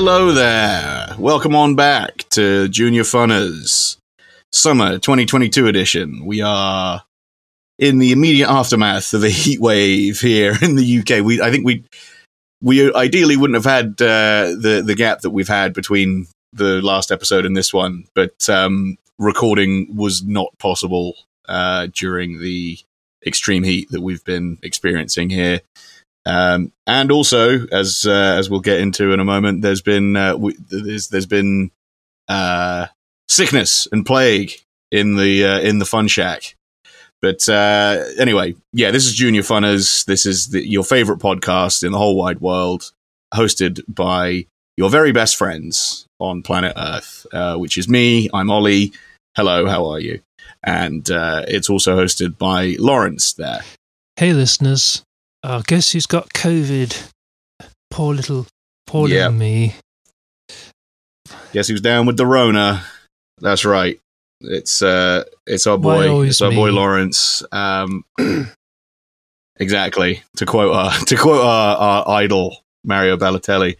Hello there. Welcome on back to Junior Funners Summer 2022 edition. We are in the immediate aftermath of a heat wave here in the UK. We, I think we, we ideally wouldn't have had uh, the the gap that we've had between the last episode and this one, but um, recording was not possible uh, during the extreme heat that we've been experiencing here. Um, and also, as uh, as we'll get into in a moment, there's been uh, we, there's there's been uh, sickness and plague in the uh, in the fun shack. But uh, anyway, yeah, this is Junior Funners. This is the, your favorite podcast in the whole wide world, hosted by your very best friends on planet Earth, uh, which is me. I'm Ollie. Hello, how are you? And it's also hosted by Lawrence. There. Hey, listeners. Oh, guess who's got COVID? Poor little, poor Yep. little me. Guess who's down with the Rona? That's right. It's uh, it's our boy, it's our boy? Lawrence. Um, exactly. To quote our to quote our, our idol Mario Balotelli.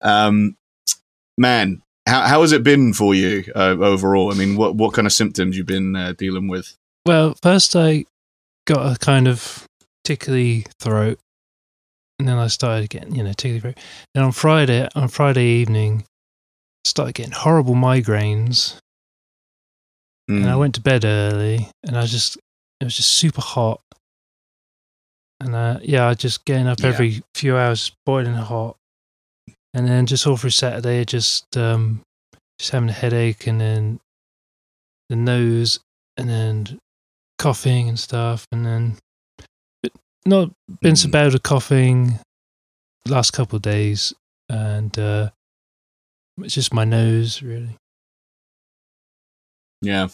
Um, man, how how has it been for you uh, overall? I mean, what what kind of symptoms you've been uh, dealing with? Well, first I got a kind of tickly throat, and then I started getting, you know, tickly throat. Then on Friday, on Friday evening, started getting horrible migraines, and I Mm. went to bed early, and I just, it was just super hot, and uh, yeah, I just getting up Yeah. every few hours, boiling hot, and then just all through Saturday, just um, just having a headache, and then the nose, and then coughing and stuff, and then not been so Mm. bad with coughing last couple of days, and uh, it's just my nose really. Yeah.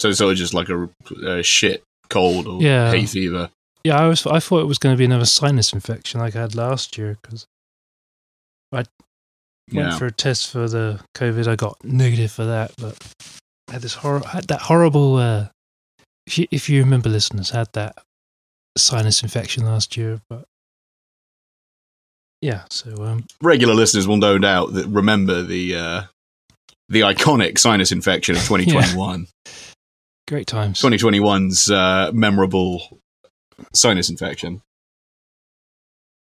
So it's sort of just like a, a shit cold or Yeah. hay fever. Yeah, I was I thought it was going to be another sinus infection like I had last year because I went Yeah. for a test for the COVID. I got negative for that, but I had this hor- had that horrible. Uh, if you if you remember, listeners, had that sinus infection last year, but yeah. So um, regular listeners will no doubt that remember the uh, the iconic sinus infection of 2021. great times. 2021's uh, memorable sinus infection.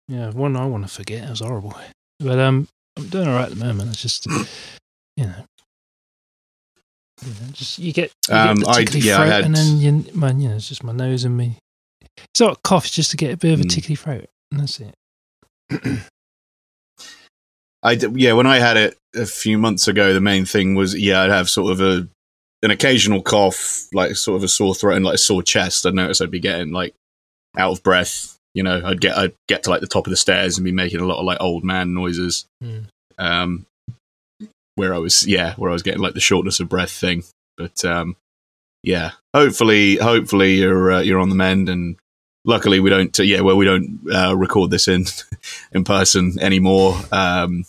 Yeah, one I want to forget. It was horrible, but um, I'm doing all right at the moment. It's just you know. You know, just you get, you Um, get the I- yeah, I throat, had- and then you, man, you know, it's just my nose and me. It's not a cough; it's just to get a bit of a Mm. tickly throat, and that's it. I d- yeah, when I had it a few months ago, the main thing was yeah, I'd have sort of a an occasional cough, like sort of a sore throat and like a sore chest. I'd notice I'd be getting like out of breath. You know, I'd get I'd get to like the top of the stairs and be making a lot of like old man noises. Hmm. Um, where I was yeah, where I was getting like the shortness of breath thing. But um, yeah, hopefully, hopefully you're uh, you're on the mend and. Luckily, we don't. yeah, well, we don't uh, record this in in person anymore. Um,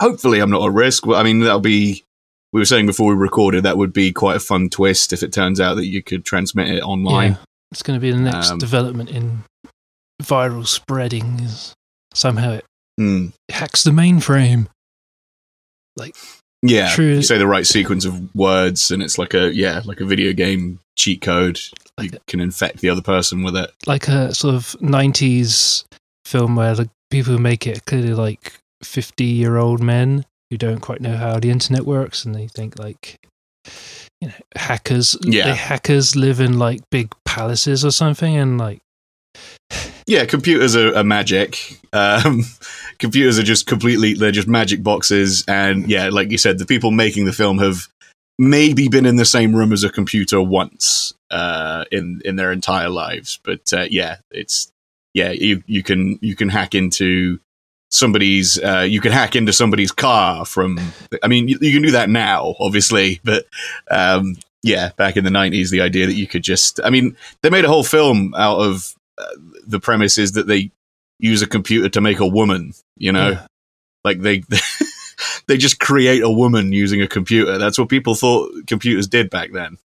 hopefully, I'm not at risk. I mean, that'll be. We were saying before we recorded that would be quite a fun twist if it turns out that you could transmit it online. Yeah, it's going to be the next Um, development in viral spreading. Is somehow it Hmm. hacks the mainframe. Like yeah, True. you say the right sequence of words, and it's like a yeah, like a video game cheat code. You Like- can infect the other person with it. like a sort of 90s film where the people who make it are clearly like 50 year old men who don't quite know how the internet works and they think like you know hackers Yeah. they hackers live in like big palaces or something and like Yeah, computers are, are magic. Um, computers are just completely, they're just magic boxes. And yeah, like you said, the people making the film have maybe been in the same room as a computer once uh, in, in their entire lives. But uh, yeah, it's, yeah, you, you can, you can hack into somebody's, uh, you can hack into somebody's car from, I mean, you, you can do that now, obviously, but, um, yeah, back in the 90s, the idea that you could just, I mean, they made a whole film out of uh, the premise is that they use a computer to make a woman, you know? yeah. Like they they just create a woman using a computer. That's what people thought computers did back then.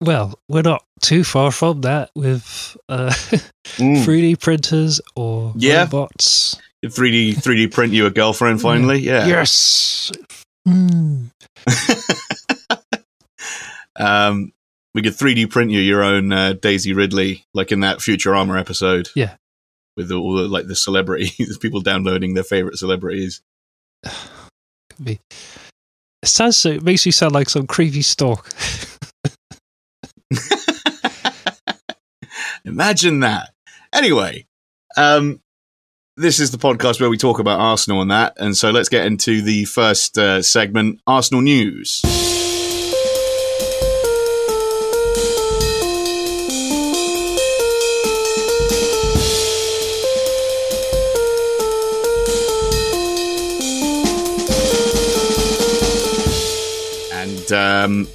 well we're not too far from that with uh 3d printers or. Yeah. robots 3D 3D print you a girlfriend finally. Yeah. Yes. Mm. um, we could 3D print you your own uh, Daisy Ridley, like in that Futurama episode. Yeah. With all the like the celebrities, people downloading their favorite celebrities. Be. It sounds so. It makes you sound like some creepy stalk. Imagine that. Anyway, um, this is the podcast where we talk about Arsenal and that, and so let's get into the first uh, segment, Arsenal news. And um,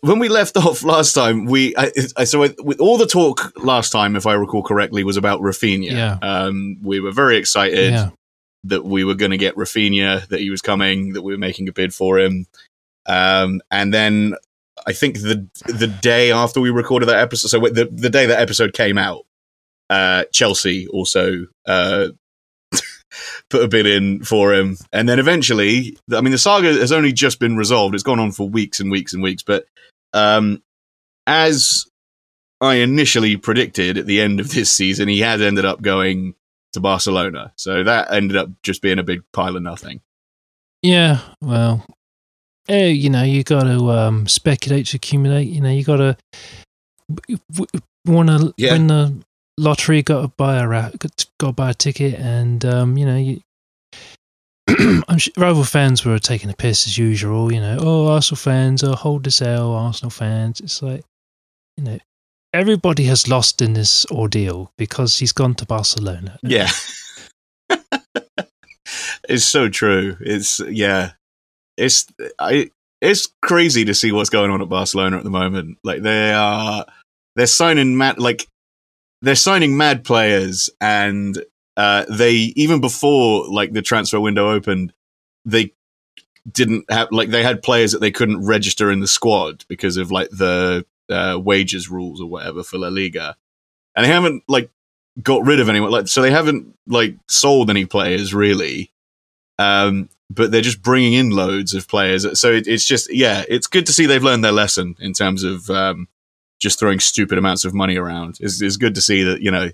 when we left off last time, we I, I, so with all the talk last time, if I recall correctly, was about Raphinha. Yeah. Um, we were very excited yeah. that we were going to get Raphinha, that he was coming, that we were making a bid for him. Um, and then I think the the day after we recorded that episode, so the the day that episode came out, uh, Chelsea also uh, put a bid in for him, and then eventually, I mean, the saga has only just been resolved. It's gone on for weeks and weeks and weeks, but um, as I initially predicted at the end of this season, he had ended up going to Barcelona. So that ended up just being a big pile of nothing. Yeah, well, eh, you know, you got to um, speculate to accumulate. You know, you got to want to Yeah. win the lottery. Got to buy a got to, buy a ticket, and um, you know, you. Sure rival fans were taking a piss as usual. You know, oh, Arsenal fans, oh, hold the sale, Arsenal fans. It's like, you know, everybody has lost in this ordeal because he's gone to Barcelona. Yeah. it's so true. It's yeah. It's I it's crazy to see what's going on at Barcelona at the moment. Like they are they're signing Matt. like they're signing mad players and uh they even before like the transfer window opened, they didn't have like they had players that they couldn't register in the squad because of like the uh, wages rules or whatever for La Liga. And they haven't like got rid of anyone like so they haven't like sold any players really um but they're just bringing in loads of players so it, it's just yeah it's good to see they've learned their lesson in terms of um just throwing stupid amounts of money around it's, it's good to see that you know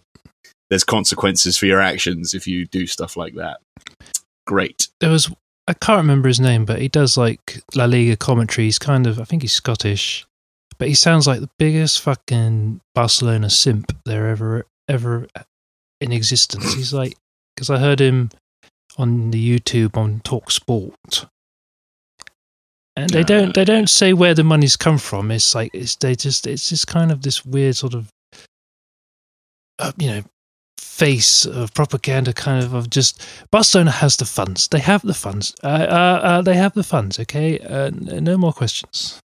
there's consequences for your actions if you do stuff like that great there was I can't remember his name, but he does like La Liga commentary. He's kind of I think he's Scottish, but he sounds like the biggest fucking Barcelona simp there ever ever in existence. He's like because I heard him on the YouTube on Talk Sport. And they don't they don't say where the money's come from. It's like it's they just it's just kind of this weird sort of uh, you know face of propaganda kind of of just Barcelona has the funds. They have the funds. Uh, uh, uh, they have the funds. Okay, uh, no more questions.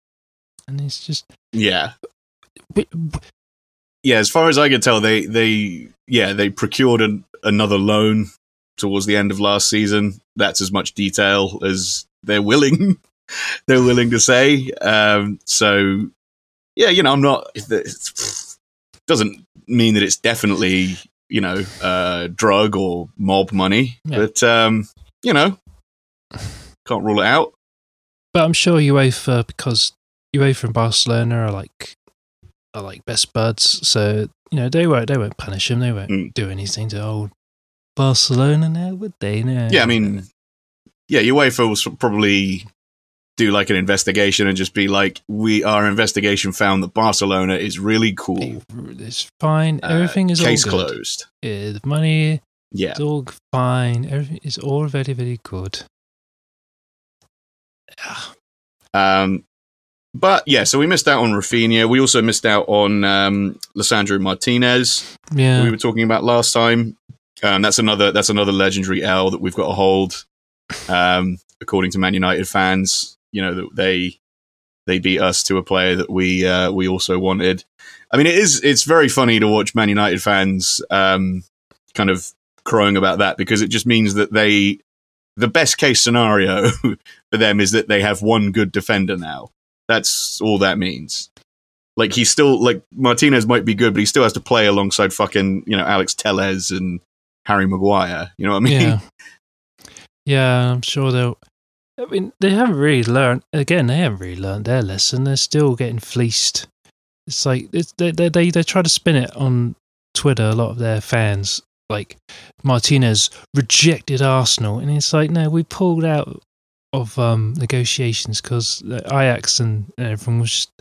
And it's just yeah w- w- yeah as far as i can tell they they yeah they procured an, another loan towards the end of last season that's as much detail as they're willing they're willing to say um so yeah you know i'm not it doesn't mean that it's definitely you know uh drug or mob money Yeah. but um you know can't rule it out but I'm sure UEFA because UEFA and Barcelona are like are like best buds. So you know they won't they won't punish him. They won't Mm. do anything to old Barcelona now, would they? No. Yeah, I mean, yeah, UEFA will s- probably do like an investigation and just be like, "We our investigation found that Barcelona is really cool. it's fine. Uh, Everything is case closed." Yeah, the money Yeah, It's all fine. Everything is all very, very good. Ah, um, but yeah, so we missed out on Raphinha. We also missed out on um, Lisandro Martinez. Yeah. we were talking about last time. Um, that's another that's another legendary L that we've got to hold. Um, according to Man United fans, you know that they they beat us to a player that we uh, we also wanted. I mean, it is it's very funny to watch Man United fans um, kind of crowing about that because it just means that they the best case scenario for them is that they have one good defender now. That's all that means. Like he's still like Martinez might be good, but he still has to play alongside fucking you know Alex Telles and Harry Maguire. You know what I mean? Yeah. Yeah, I'm sure they'll. I mean, they haven't really learned. Again, they haven't really learned their lesson. They're still getting fleeced. It's like it's, they, they they they try to spin it on Twitter. A lot of their fans, like Martinez, rejected Arsenal, and it's like, no, we pulled out of um, negotiations because Ajax and everyone was just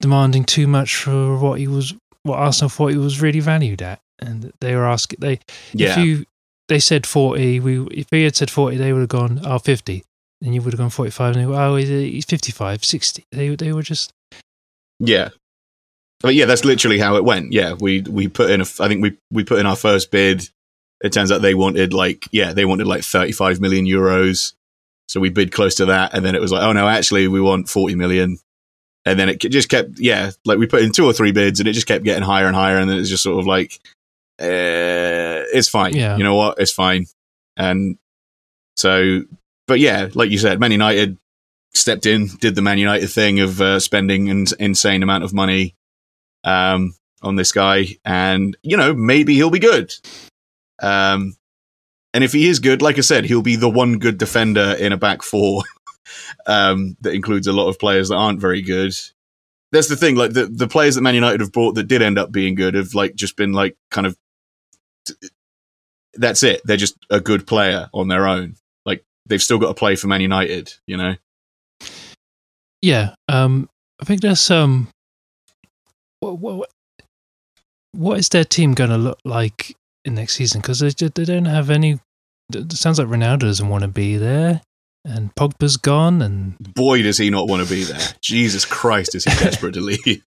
demanding too much for what he was, what Arsenal thought he was really valued at, and they were asking they Yeah. if you they said 40 we if he had said 40 they would have gone oh 50 and you would have gone 45 and they were oh he's, he's 55 60 they, they were just Yeah. But yeah, that's literally how it went. Yeah, we we put in a. I think we we put in our first bid. It turns out they wanted like yeah they wanted like thirty five million euros. So we bid close to that, and then it was like oh no, actually we want forty million. And then it just kept yeah like we put in two or three bids, and it just kept getting higher and higher, and then it's just sort of like uh, it's fine. Yeah. You know what? It's fine. And so, but yeah, like you said, Man United stepped in, did the Man United thing of uh, spending an insane amount of money um, on this guy, and you know maybe he'll be good. Um, and if he is good, like I said, he'll be the one good defender in a back four um, that includes a lot of players that aren't very good. That's the thing. Like the the players that Man United have brought that did end up being good have like just been like kind of. That's it. They're just a good player on their own. They've still got to play for Man United. You know. yeah um i think there's um what what, what is their team going to look like in next season because they, they don't have any it sounds like ronaldo doesn't want to be there and pogba's gone and Boy, does he not want to be there. Jesus Christ, is he desperate to leave?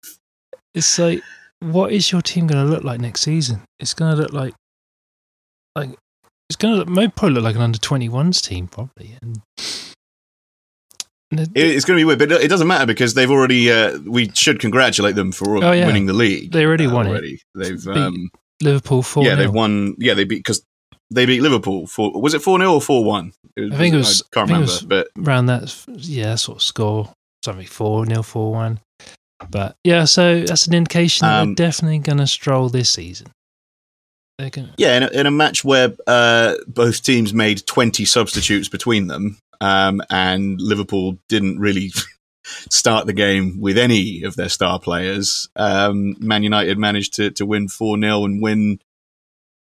it's like what is your team going to look like next season it's going to look like like it's going to look, probably look like an under 21s team probably and, it- It- It's going to be weird, but it doesn't matter because they've already. Uh, we should congratulate them for Oh, yeah. winning the league. They already uh, won it. already. They've Beat um, liverpool 4 yeah, they've won. Yeah, they beat because they beat Liverpool. For was it four 0 or four one? I think it was- I can't I remember, it but around that yeah sort of score something 4 nil 4 1 but yeah so that's an indication that Um, they're definitely going to stroll this season to yeah, in a, in a match where uh, both teams made twenty substitutes between them, um, and Liverpool didn't really start the game with any of their star players. Um, Man United managed to to win four 0 and win,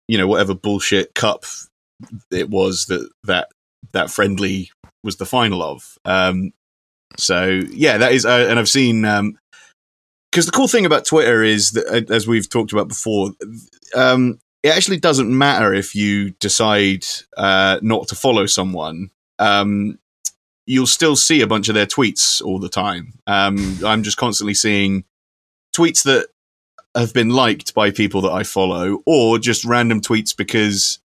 you know, whatever bullshit cup it was that that that friendly was the final of. Um, so yeah, that is, uh, and I've seen. because the cool thing about Twitter is that, uh, as we've talked about before, um, it actually doesn't matter if you decide uh, not to follow someone. Um, you'll still see a bunch of their tweets all the time. Um, I'm just constantly seeing tweets that have been liked by people that I follow, or just random tweets because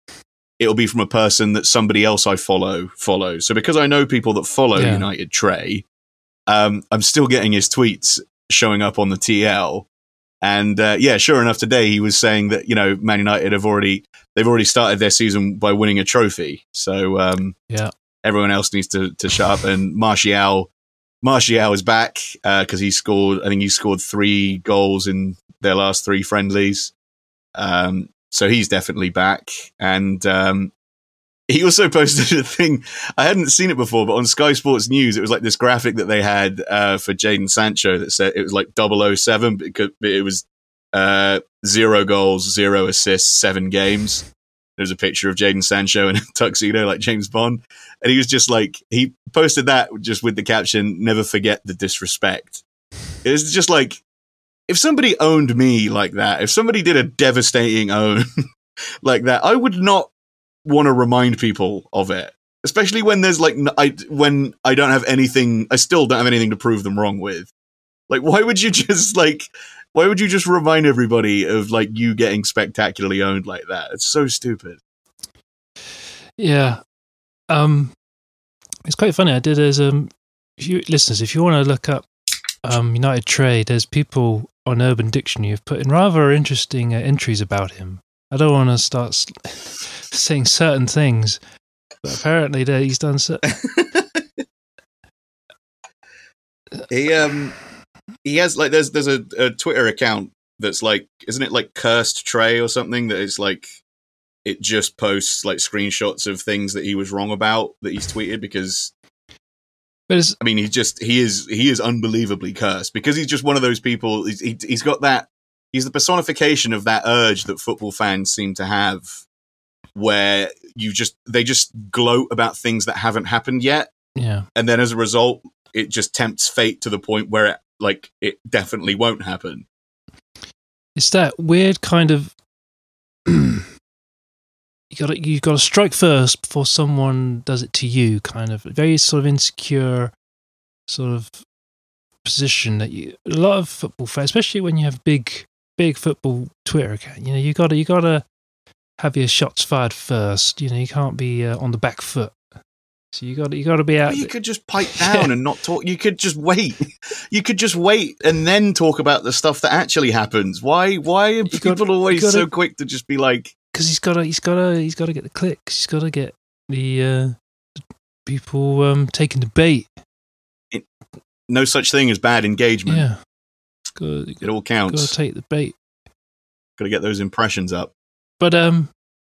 it'll be from a person that somebody else I follow follows. So because I know people that follow Yeah. United Trey, um, I'm still getting his tweets showing up on the TL. And uh, yeah, sure enough, today he was saying that you know Man United have already they've already started their season by winning a trophy. So um, Yeah. everyone else needs to to shut up. And Martial, Martial is back because he scored. I think he scored three goals in their last three friendlies. Um, so he's definitely back. And um, he also posted a thing. I hadn't seen it before, but on Sky Sports News, it was like this graphic that they had uh, for Jadon Sancho that said it was like 007, but it, was uh, zero goals, zero assists, seven games. There's a picture of Jadon Sancho in a tuxedo like James Bond. And he was just like, he posted that just with the caption, never forget the disrespect. It was just like, if somebody owned me like that, if somebody did a devastating own like that, I would not want to remind people of it. Especially when there's like, I, when I don't have anything, I still don't have anything to prove them wrong with. Like, why would you just like, why would you just remind everybody of like you getting spectacularly owned like that? It's so stupid. Yeah. Um it's quite funny. I did as um if you listeners, if you want to look up um United Trey, there's people on Urban Dictionary who've put in rather interesting uh, entries about him. I don't want to start saying certain things, but apparently there he's done cer- He um he has like there's there's a, a Twitter account that's like isn't it like cursed Trey or something that is like it just posts like screenshots of things that he was wrong about that he's tweeted because But I mean, he just he is he is unbelievably cursed because he's just one of those people. He's, he, he's got that. He's the personification of that urge that football fans seem to have, where you just they just gloat about things that haven't happened yet, yeah. and then as a result, it just tempts fate to the point where it like it definitely won't happen. It's that weird kind of you got you got to strike first before someone does it to you. Kind of very sort of insecure sort of position that you a lot of football fans, especially when you have big big football Twitter account. You know, you got to you got to have your shots fired first. You know, you can't be uh, on the back foot. So you got you got to be out. Well, you could just pipe down and not talk. You could just wait. You could just wait and then talk about the stuff that actually happens. Why? Why are people gotta- always gotta- so quick to just be like, because he's got to he's got to he's got to get the clicks. He's got to get the uh, people um, taking the bait. no such thing as bad engagement. Yeah, it's got It all got to take the bait. Got to get those impressions up. But um,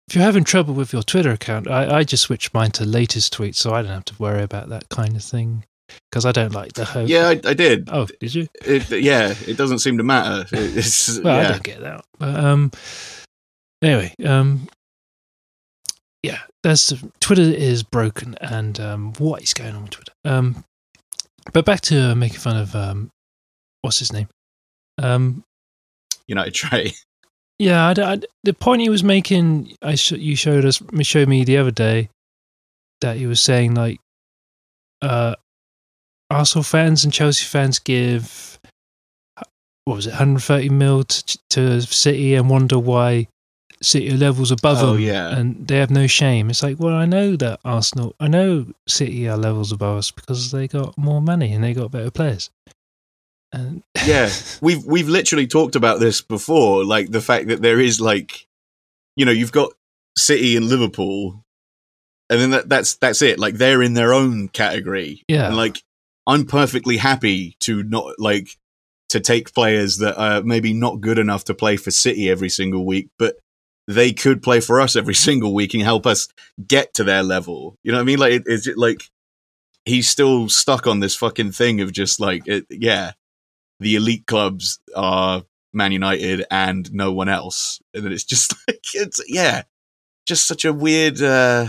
if you're having trouble with your Twitter account, I, I just switched mine to latest tweets, so I don't have to worry about that kind of thing because I don't like the. Yeah, I, I did. Oh, did you? It, yeah, it doesn't seem to matter. It- Well, I don't get that. But um, anyway, um, yeah, that's Twitter is broken, and um, what is going on with Twitter? Um, but back to uh, making fun of um, what's his name? Um, United Trey. Yeah, I, I- the point he was making, I sh- you showed us, showed me the other day, that he was saying like, uh, Arsenal fans and Chelsea fans give, what was it, 130 mil to, to City and wonder why City are levels above Oh, them, yeah. and they have no shame. It's like, well, I know that Arsenal, I know City are levels above us because they got more money and they got better players. And Yeah, we've we've literally talked about this before, like the fact that there is like, you know, you've got City and Liverpool, and then that, that's that's it. Like they're in their own category. Yeah. and like I'm perfectly happy to not like to take players that are maybe not good enough to play for City every single week, but they could play for us every single week and help us get to their level. You know what I mean? Like, it, it's like he's still stuck on this fucking thing of just like, it, yeah, the elite clubs are Man United and no one else, and then it's just like it's yeah, just such a weird. uh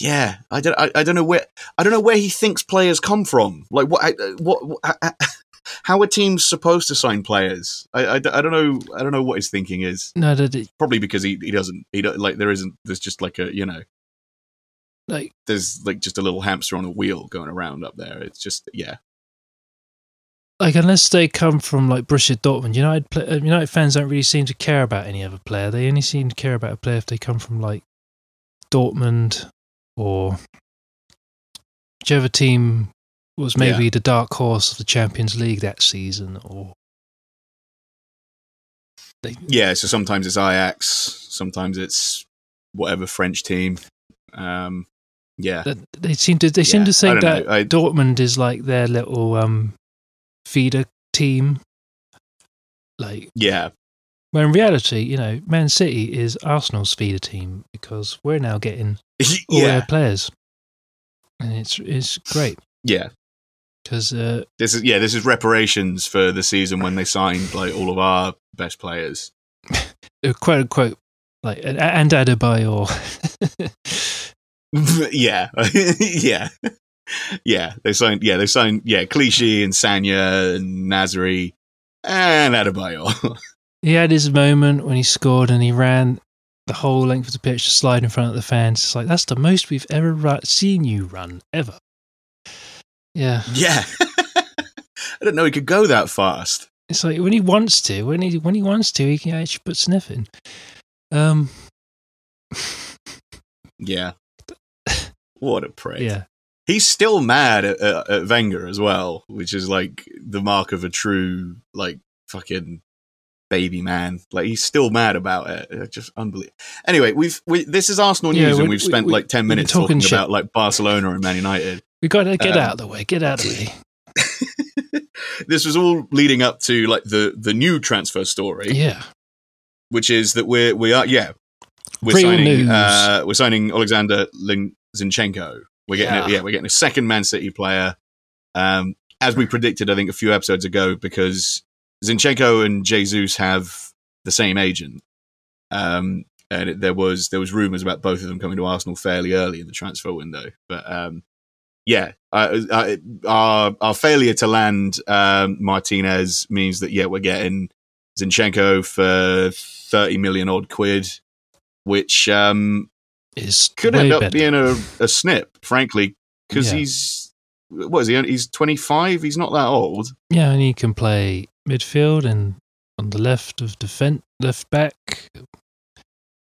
yeah, I don't. I, I don't know where. I don't know where he thinks players come from. Like what? I- What? what how are teams supposed to sign players? I, I, I don't know. I don't know what his thinking is. no, it- Probably because he, he doesn't. He don't, like there isn't. There's just like a you know. like There's like just a little hamster on a wheel going around up there. It's just yeah. Like unless they come from like Borussia Dortmund, United play, uh, United fans don't really seem to care about any other player. They only seem to care about a player if they come from like Dortmund or whichever team was maybe the dark horse of the Champions League that season. Or they, Yeah. So sometimes it's Ajax. Sometimes it's whatever French team. Um. Yeah. they seem to they seem Yeah, to think that. I- Dortmund is like their little um feeder team. Like Yeah. When in reality, you know, Man City is Arsenal's feeder team because we're now getting all yeah. their players, and it's it's great Yeah. because uh, This is yeah. This is reparations for the season when they signed like all of our best players. quote unquote like and, and Adebayor. yeah, yeah, yeah. They signed. Yeah, they signed. Yeah, Clichy and Sagna and Nasri and Adebayor. he had his moment when he scored and he ran the whole length of the pitch to slide in front of the fans. It's like that's the most we've ever seen you run ever. Yeah, yeah, I don't know he could go that fast. it's like when he wants to, when he when he wants to, he can actually put sniff in. Um, Yeah. What a prick. yeah. He's still mad at, at, at Wenger as well, which is like the mark of a true like fucking baby man. Like he's still mad about it. It's just unbelievable. Anyway, we've we, this is Arsenal news, we- and we've spent we- like ten minutes talking talking, about like Barcelona and Man United. We got to get Um, out of the way. Get out of the way. this was all leading up to like the the new transfer story, Yeah. which is that we're we are yeah we're Real signing uh, we're signing Alexander Lin- Zinchenko. We're getting Yeah. a, yeah, we're getting a second Man City player. Um, as we predicted, I think a few episodes ago, because Zinchenko and Jesus have the same agent. Um, and it, there was there was rumors about both of them coming to Arsenal fairly early in the transfer window. But um, yeah, uh, uh, our our failure to land um, Martinez means that yeah, we're getting Zinchenko for thirty million odd quid, which um, Is could end up better. being a, a snip, frankly, because Yeah. he's what is he? He's twenty five. He's not that old. Yeah, and he can play midfield and on the left of defense, left back.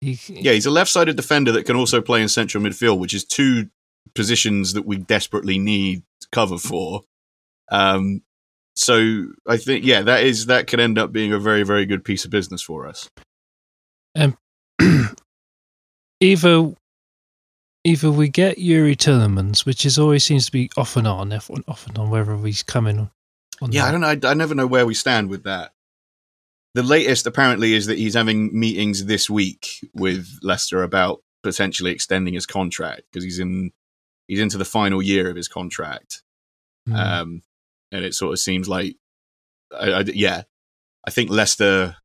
He, Yeah, he's a left sided defender that can also play in central midfield, which is two positions that we desperately need cover for. Um, so I think yeah, that is that could end up being a very very good piece of business for us. either either we get Youri Tielemans, which is always seems to be off and on, off and off and on, whether he's coming. On Yeah, the- I don't know. I, I never know where we stand with that. The latest apparently is that he's having meetings this week with Leicester about potentially extending his contract because he's in he's into the final year of his contract. Hmm. Um, and it sort of seems like, I, I- yeah, I think Leicester,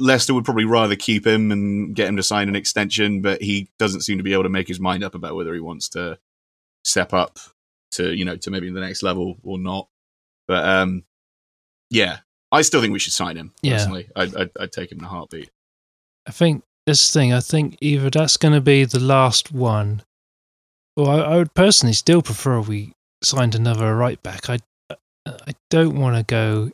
Leicester would probably rather keep him and get him to sign an extension, but he doesn't seem to be able to make his mind up about whether he wants to step up to, you know, to maybe the next level or not. But um, yeah, I still think we should sign him. Yeah. Personally, I'd, I'd, I'd take him in a heartbeat. I think this thing. I think either that's going to be the last one, or I, I would personally still prefer we signed another right back. I I don't want to go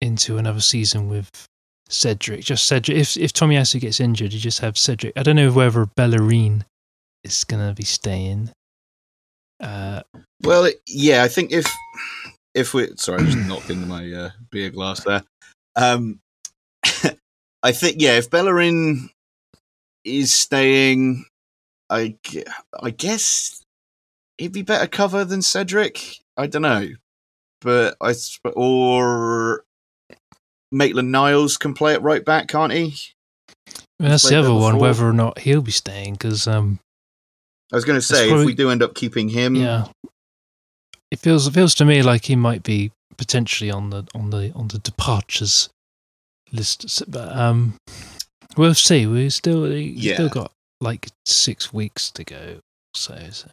into another season with Cedric. Just Cedric. If if Tomiyasu gets injured, you just have Cedric. I don't know whether Bellerin is to be staying. Uh, Well, yeah, I think if if we sorry, I just knocked into my uh, beer glass there. Um, I think yeah, if Bellerin is staying, I I guess he'd be better cover than Cedric. I don't know, but I or Maitland Niles can play it right back, can't he? that's the other one. Whether or not he'll be staying, because um, I was going to say if we do end up keeping him, yeah, it feels it feels to me like he might be potentially on the on the on the departures list. But um, we'll see. We still we Yeah. still got like six weeks to go. So, so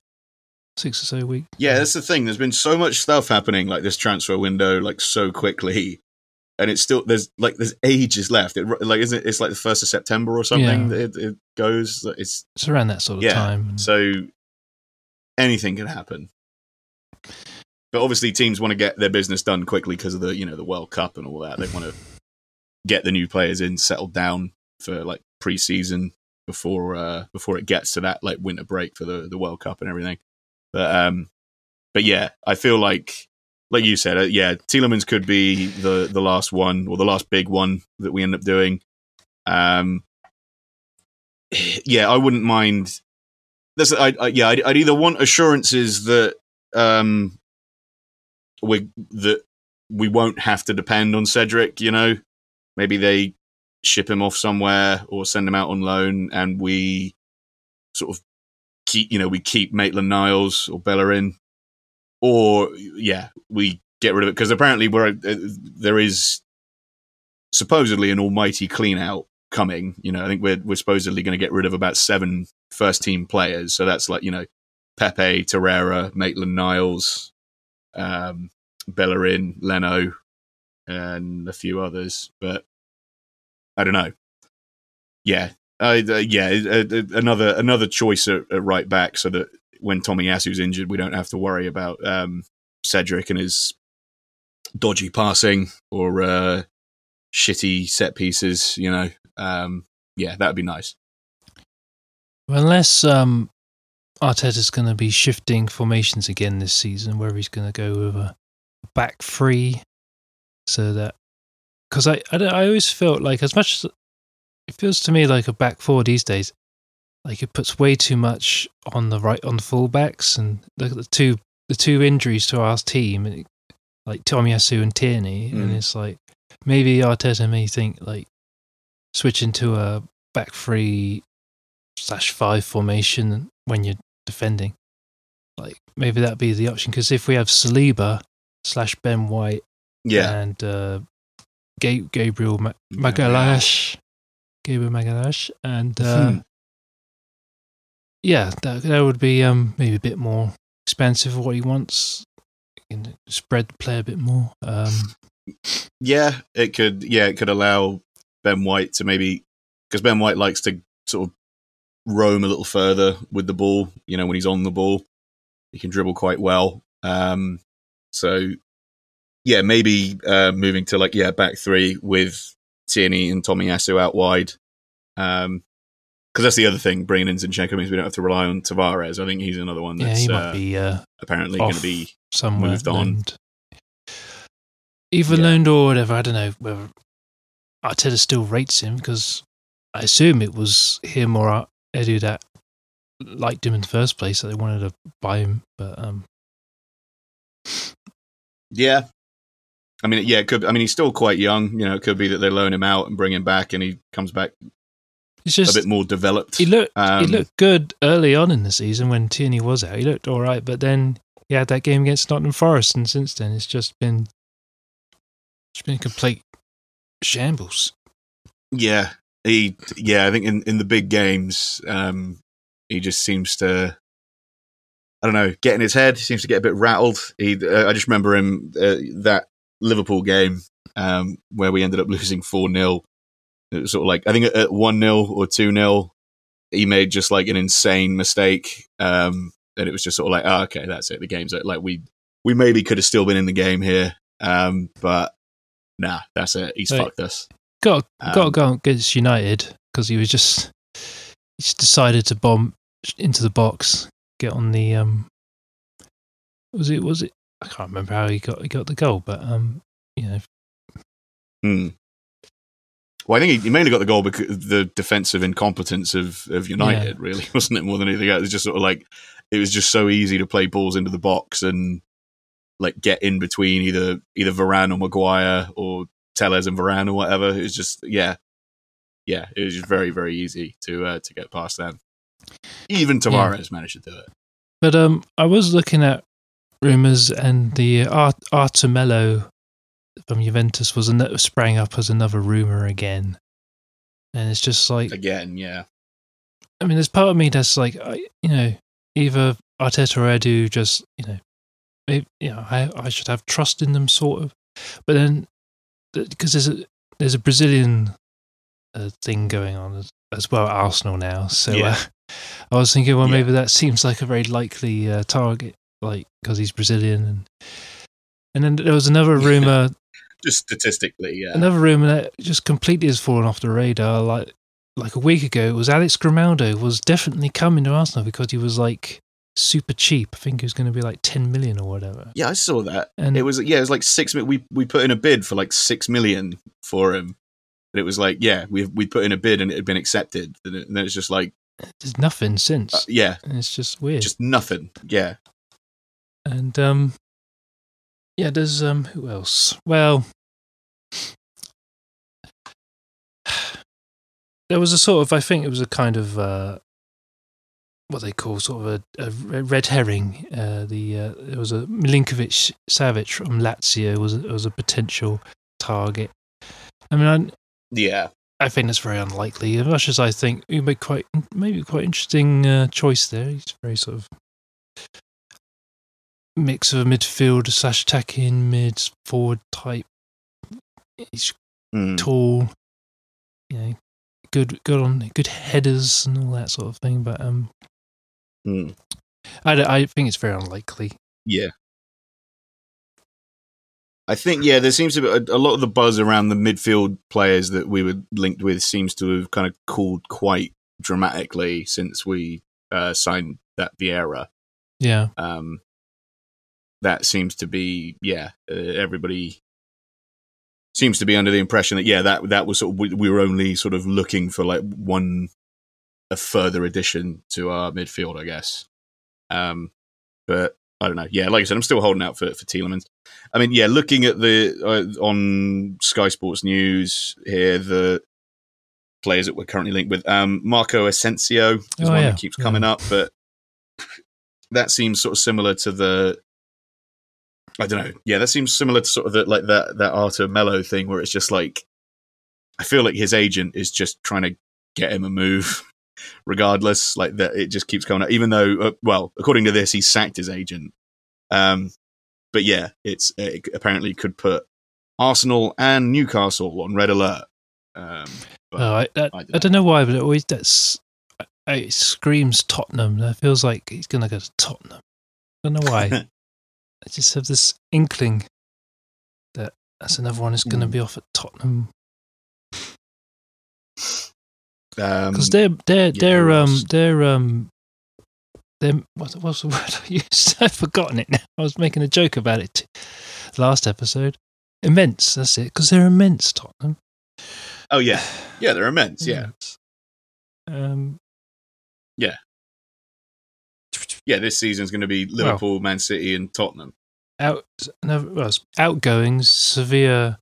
six or so weeks. Yeah, that's the thing. There's been so much stuff happening like this transfer window, like so quickly, and it's still there's like there's ages left. It like isn't it, it's like the first of September or something. Yeah. that It, it goes. It's It's around that sort of Yeah, time. so anything can happen. But obviously, teams want to get their business done quickly because of the you know the World Cup and all that. They want to get the new players in, settled down for like pre-season before uh, before it gets to that like winter break for the the World Cup and everything. But um, but yeah, I feel like like you said, uh, yeah, Tielemans could be the the last one or the last big one that we end up doing. Um, yeah, I wouldn't mind. That's I, I yeah, I'd, I'd either want assurances that um we that we won't have to depend on Cedric. You know, maybe they ship him off somewhere or send him out on loan, and we sort of keep you know we keep Maitland Niles or Bellerin, or yeah, we get rid of it because apparently we're uh, there is supposedly an almighty clean out coming. You know, I think we're we're supposedly going to get rid of about seven first team players. So that's like you know Pepe, Torreira, Maitland Niles, um, Bellerin, Leno, and a few others. But I don't know. Yeah, uh, yeah, uh, another another choice at, at right back, so that when Tomiyasu's injured, we don't have to worry about um, Cedric and his dodgy passing or uh, shitty set pieces. You know, um, yeah, that'd be nice. Unless um, Arteta's going to be shifting formations again this season, where he's going to go with a back three, so that because I, I I always felt like as much as it feels to me like a back four these days, like it puts way too much on the right on the fullbacks and the, the two the two injuries to our team, it- like Tomiyasu and Tierney, and Mm. it's like maybe Arteta may think like switching to a back three slash five formation when you're defending. Like maybe that'd be the option because if we have Saliba slash Ben White Yeah. and uh, Ga- Gabriel Ma- Magalhães, Gabriel Magalhães, and uh, Hmm. Yeah, that that would be um maybe a bit more expensive for what he wants. Can spread the play a bit more. Um, Yeah, it could. Yeah, it could allow Ben White to maybe because Ben White likes to sort of roam a little further with the ball. You know, when he's on the ball, he can dribble quite well. Um, so yeah, maybe uh, moving to like yeah back three with Tierney and Tomiyasu out wide. Um, because that's the other thing. Bringing in Zinchenko means we don't have to rely on Tavares. I think he's another one yeah, that's might uh, be uh, apparently going to be somewhere moved on. Either Yeah. loaned or whatever. I don't know whether Arteta still rates him because I assume it was him or Edu that liked him in the first place, so they wanted to buy him. But um, Yeah. I mean, yeah, it could. I mean, he's still quite young. You know, it could be that they loan him out and bring him back, and he comes back it's just a bit more developed. he looked Um, he looked good early on in the season when Tierney was out. He looked all right, but then he had that game against Nottingham Forest, and since then it's just been it's been a complete shambles. Yeah, he. Yeah, I think in in the big games, um, he just seems to. I don't know, get in his head. He seems to get a bit rattled. He. Uh, I just remember him uh, that Liverpool game um, where we ended up losing four 0 It was sort of like I think at one 0 or two 0 he made just like an insane mistake, um, and it was just sort of like, oh, okay, that's it. The game's like we we maybe could have still been in the game here, um, but nah, that's it. He's Right. fucked us. Got got to Um, go against United because he was just he just decided to bomb into the box, get on the um. Was it? Was it? I can't remember how he got he got the goal, but um, you know, Hmm. Well, I think he, he mainly got the goal because the defensive incompetence of, of United, really, wasn't it? More than anything else, it was just sort of like it was just so easy to play balls into the box and like get in between either either Varane or Maguire or Telles and Varane or whatever. It was just yeah, yeah, it was just very very easy to uh, to get past them. Even Tavares managed to do it. But um, I was looking at rumors, and the Art- Arthur Melo from Juventus was an- sprang up as another rumor again, and it's just like Again, yeah, I mean, there's part of me that's like, I, you know, either Arteta or Edu just, you know, maybe, you know, I, I should have trust in them, sort of. But then, because there's a there's a Brazilian uh, thing going on as, as well at Arsenal now, so Yeah. uh, I was thinking, well, Yeah. maybe that seems like a very likely uh, target, like because he's Brazilian, and and then there was another rumor just statistically, yeah. Another rumor that just completely has fallen off the radar, like like a week ago, it was Alex Grimaldo was definitely coming to Arsenal because he was like super cheap. I think he was going to be like ten million or whatever. Yeah, I saw that. And it was yeah, it was like six. We we put in a bid for like six million for him, but it was like yeah, we we put in a bid and it had been accepted, and, it, and then it's just like there's nothing since. uh, yeah, and it's just weird. just nothing. Yeah, and um, yeah, there's um, who else? Well. There was a sort of, I think it was a kind of uh, what they call sort of a, a red herring. Uh, the uh, there was a Milinkovic Savic from Lazio was was a potential target. I mean, I, yeah, I think that's very unlikely. As much as I think would be quite maybe quite interesting uh, choice there. He's very sort of mix of a midfield slash attacking mid forward type. He's Mm. tall, you know, good good on good headers and all that sort of thing. But um, Mm. I I think it's very unlikely. yeah. I think yeah, there seems to be a, a lot of the buzz around the midfield players that we were linked with seems to have kind of cooled quite dramatically since we uh, signed that Vieira. Yeah, um, that seems to be yeah uh, everybody seems to be under the impression that yeah that that was sort of we, we were only sort of looking for like one a further addition to our midfield i guess um but i don't know yeah like i said i'm still holding out for for Tielemans. i mean yeah looking at the uh, on sky sports news here the players that we're currently linked with. Um, Marco Asensio is Oh, one yeah. that keeps coming up, but that seems sort of similar to the. I don't know. Yeah, that seems similar to sort of the, like that that Arthur Mello thing, where it's just like, I feel like his agent is just trying to get him a move, regardless. Like that, it just keeps coming up. Even though, uh, well, according to this, he sacked his agent. Um, but yeah, it's it apparently could put Arsenal and Newcastle on red alert. Um, Oh, I, I I, don't don't know why, but it always that's it screams Tottenham. That feels like he's gonna go to Tottenham. I don't know why. I just have this inkling that that's another one is going to Mm. be off at Tottenham um, because they're they're yeah, they're um they're um they're what, what's the word I used? I've forgotten it now. I was making a joke about it last episode. Immense. That's it. Because they're immense, Tottenham. oh yeah, yeah, they're immense. Yeah. Um. yeah. Yeah, this season's going to be Liverpool, Man City, and Tottenham. out no, well, outgoings Sevilla.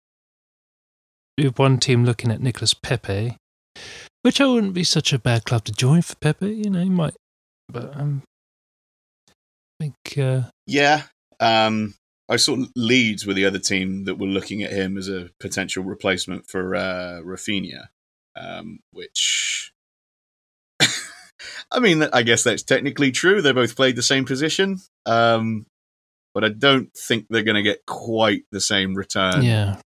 One team looking at Nicolas Pepe, which I wouldn't be such a bad club to join for Pepe. You know, he might, but um, I think uh, Yeah, um, I saw Leeds with the other team that were looking at him as a potential replacement for uh, Raphinha, um, which. I mean, I guess that's technically true. They both played the same position, um, but I don't think they're going to get quite the same return. yeah,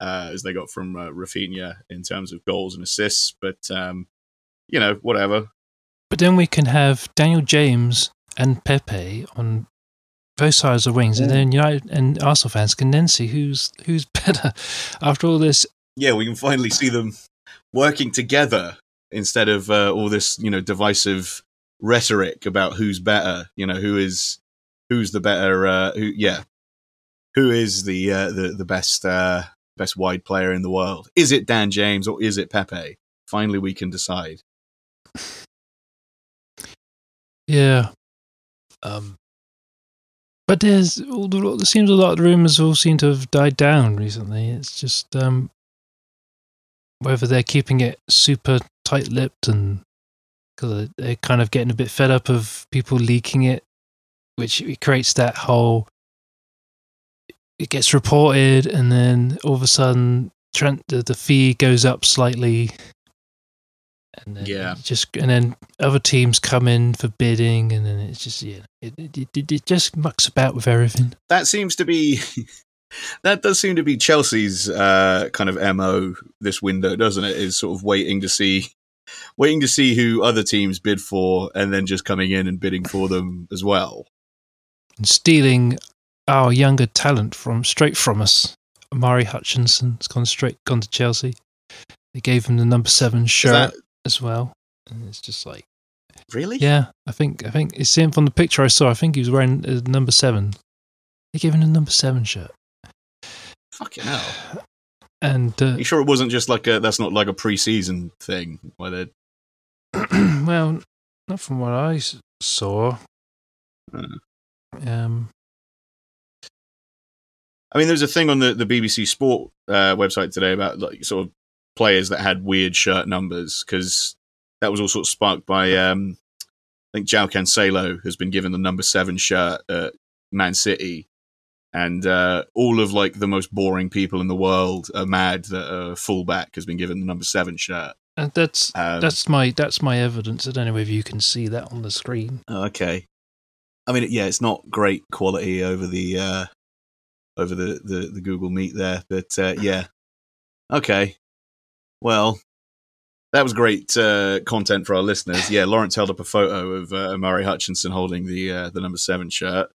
uh, as they got from uh, Raphinha in terms of goals and assists. But um, you know, whatever. but then we can have Daniel James and Pepe on both sides of the wings, and then United and Arsenal fans can then see who's who's better after all this. Yeah, we can finally see them working together instead of uh, all this, you know, divisive rhetoric about who's better. You know, who is who's the better. Uh, who, yeah, who is the uh, the the best uh, best wide player in the world? Is it Dan James or is it Pepe? Finally, we can decide. Yeah. Um, but there's all the, there seems a lot of the rumors all seem to have died down recently. It's just um, whether they're keeping it super tight-lipped and because they're kind of getting a bit fed up of people leaking it, which it creates that whole. It gets reported, and then all of a sudden, Trent the, the fee goes up slightly, and then Yeah. just and then other teams come in for bidding, and then it's just yeah, it it, it, it just mucks about with everything. that seems to be that does seem to be Chelsea's uh, kind of mo this window, doesn't it? Is sort of waiting to see, waiting to see who other teams bid for, and then just coming in and bidding for them as well. And stealing our younger talent from straight from us. Omari Hutchinson's gone straight gone to Chelsea. They gave him the number seven shirt that as well, and it's just like really? yeah, I think I think it's him from the picture I saw. I think he was wearing number seven. They gave him the number seven shirt, Fucking hell! and uh, you sure it wasn't just like a that's not like a pre-season thing where they well, not from what I saw. Uh. Um, I mean, there's a thing on the, the BBC Sport uh, website today about like sort of players that had weird shirt numbers because that was all sort of sparked by um, I think João Cancelo has been given the number seven shirt at Man City, and uh, all of like the most boring people in the world are mad that a fullback has been given the number seven shirt. and that's Um, that's my that's my evidence. I don't know if you can see that on the screen. Okay. I mean, yeah, it's not great quality over the uh, over the, the, the Google Meet there, but uh, yeah, okay. Well, that was great uh, content for our listeners. Yeah, Lawrence held up a photo of uh, Omari Hutchinson holding the uh, the number seven shirt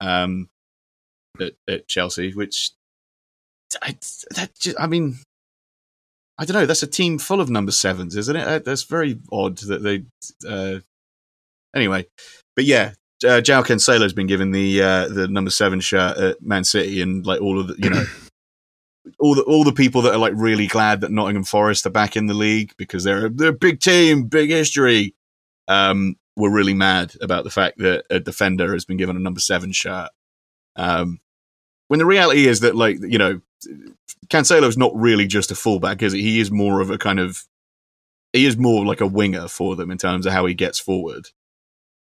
um, at, at Chelsea, which I, that just, I mean, I don't know. That's a team full of number sevens, isn't it? That's very odd that they. Uh, anyway, but yeah, uh, João Cancelo's been given the uh, the number seven shirt at Man City, and like all of the you know all the all the people that are like really glad that Nottingham Forest are back in the league because they're a, they're a big team, big history. Um, were really mad about the fact that a defender has been given a number seven shirt. Um, when the reality is that like you know Cancelo's not really just a fullback, is he? He is more of a kind of he is more like a winger for them in terms of how he gets forward.